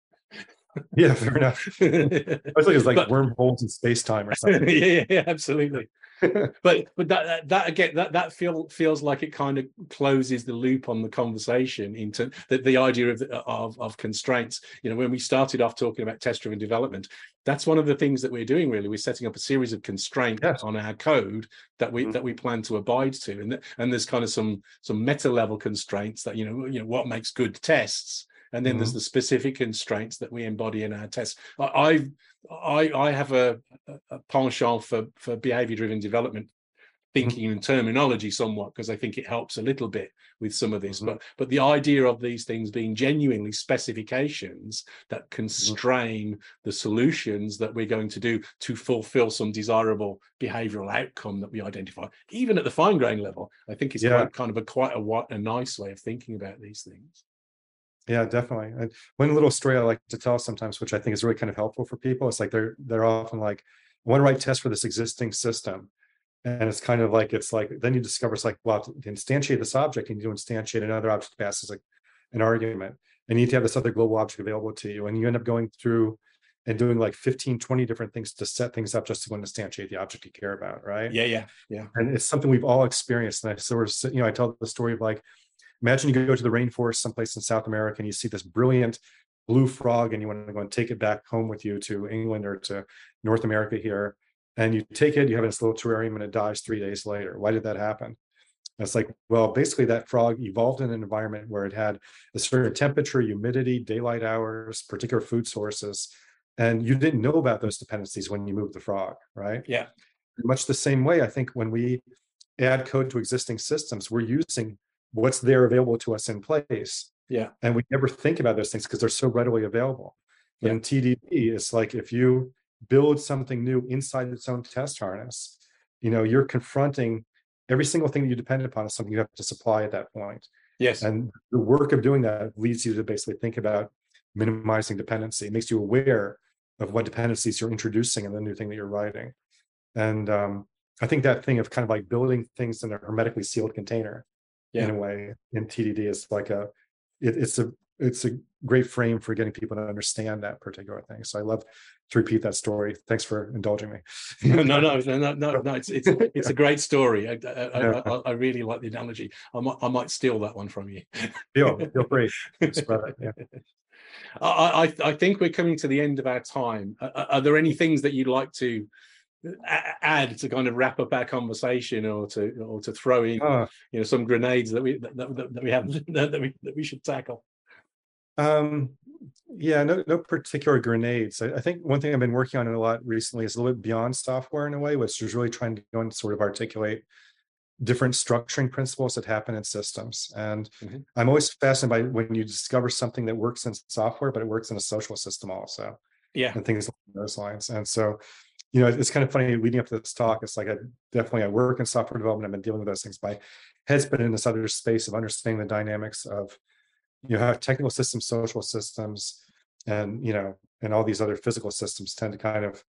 Yeah, fair enough. *laughs* I was like it's like But- wormholes in space time or *laughs* something. yeah, yeah, absolutely. *laughs* but but that, that that again that that feel feels like it kind of closes the loop on the conversation into the, the idea of, of of constraints you know when we started off talking about test driven development that's one of the things that we're doing really we're setting up a series of constraints Yes. on our code that we Mhm. that we plan to abide to and and there's kind of some some meta level constraints that you know you know what makes good tests and then there's mm-hmm. the specific constraints that we embody in our tests I, I, I have a, a- penchant for, for behavior driven development mm-hmm. thinking and terminology somewhat because I think it helps a little bit with some of this. Mhm. But but the idea of these things being genuinely specifications that mm-hmm. constrain the solutions that we're going to do to fulfill some desirable behavioral outcome that we identify, even at the fine grain level, I think is Yeah. quite kind of a quite a, a nice way of thinking about these things. Yeah, definitely. And one little story I like to tell sometimes, which I think is really kind of helpful for people, it's like they're they're often like, I want to write tests for this existing system. And it's kind of like it's like then you discover it's like, well, to instantiate this object, and you need to instantiate another object passes like an argument. And you need to have this other global object available to you. And you end up going through and doing like 15, 20 different things to set things up just to go and instantiate the object you care about, right? Yeah, yeah, yeah. and it's something we've all experienced. And I sort of, you know, I tell the story of like, imagine you go to the rainforest someplace in South America and you see this brilliant blue frog and you want to go and take it back home with you to England or to North America here. And you take it, you have this little terrarium and it dies three days later. Why did that happen? It's like, well, basically that frog evolved in an environment where it had a certain temperature, humidity, daylight hours, particular food sources. And you didn't know about those dependencies when you moved the frog, right? Yeah. much the same way i think when we add code to existing systems we're using what's there available to us in place Yeah. and we never think about those things because they're so readily available but Yeah. in tdd it's like if you build something new inside its own test harness you know you're confronting every single thing that you depend upon is something you have to supply at that point Yes. and the work of doing that leads you to basically think about minimizing dependency. It makes you aware of what dependencies you're introducing in the new thing that you're writing. And um, I think that thing of kind of like building things in a hermetically sealed container in a way in TDD is like a it, it's a it's a great frame for getting people to understand that particular thing. So I love to repeat that story. Thanks for indulging me. no, no, no, no, no. *laughs* It's it's it's a great story. I, I, Yeah. I, I really like the analogy. I might I might steal that one from you. feel feel free. *laughs* Spread it, yeah. I, I I think we're coming to the end of our time. Are, are there any things that you'd like to add to kind of wrap up our conversation, or to or to throw in, Uh, you know, some grenades that we that, that, that we have *laughs* that we that we should tackle? Um, yeah, no, no particular grenades. I, I think one thing I've been working on a lot recently is a little bit beyond software in a way, which is really trying to go and sort of articulate different structuring principles that happen in systems. And Mhm. I'm always fascinated by when you discover something that works in software, but it works in a social system also, Yeah, and things along those lines. And so, you know, it's kind of funny leading up to this talk. It's like I definitely I work in software development. I've been dealing with those things. My head's been in this other space of understanding the dynamics of you know how technical systems, social systems, and you know, and all these other physical systems tend to kind of,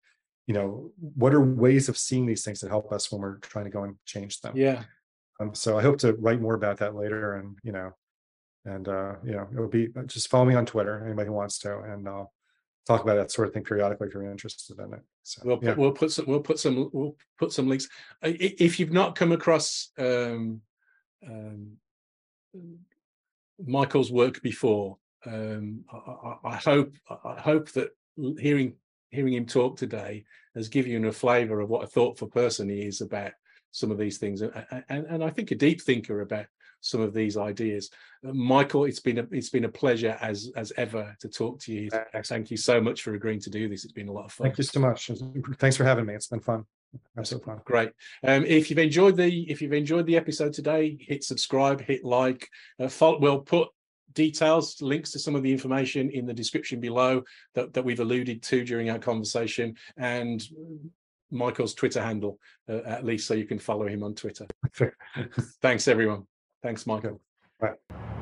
you know, what are ways of seeing these things that help us when we're trying to go and change them. yeah. Um, so I hope to write more about that later, and you know, and uh, you know, it'll be just follow me on Twitter, anybody who wants to, and I'll talk about that sort of thing periodically if you're interested in it. So We'll yeah. put, we'll put some we'll put some we'll put some links. If you've not come across um, um, Michael's work before, um, I, I, I hope I hope that hearing hearing him talk today has given you a flavour of what a thoughtful person he is about some of these things, and and, and I think a deep thinker about some of these ideas. Uh, Michael, it's been a it's been a pleasure as as ever to talk to you. Thank you so much for agreeing to do this. It's been a lot of fun. Thank you so much. Thanks for having me. It's been fun. Absolutely fun. Great. Um, if you've enjoyed the if you've enjoyed the episode today, hit subscribe, hit like. Uh, fol- we'll put details, links to some of the information in the description below that, that we've alluded to during our conversation, and Michael's Twitter handle, uh, at least, so you can follow him on Twitter. *laughs* Thanks, everyone. Thanks, Michael. Bye.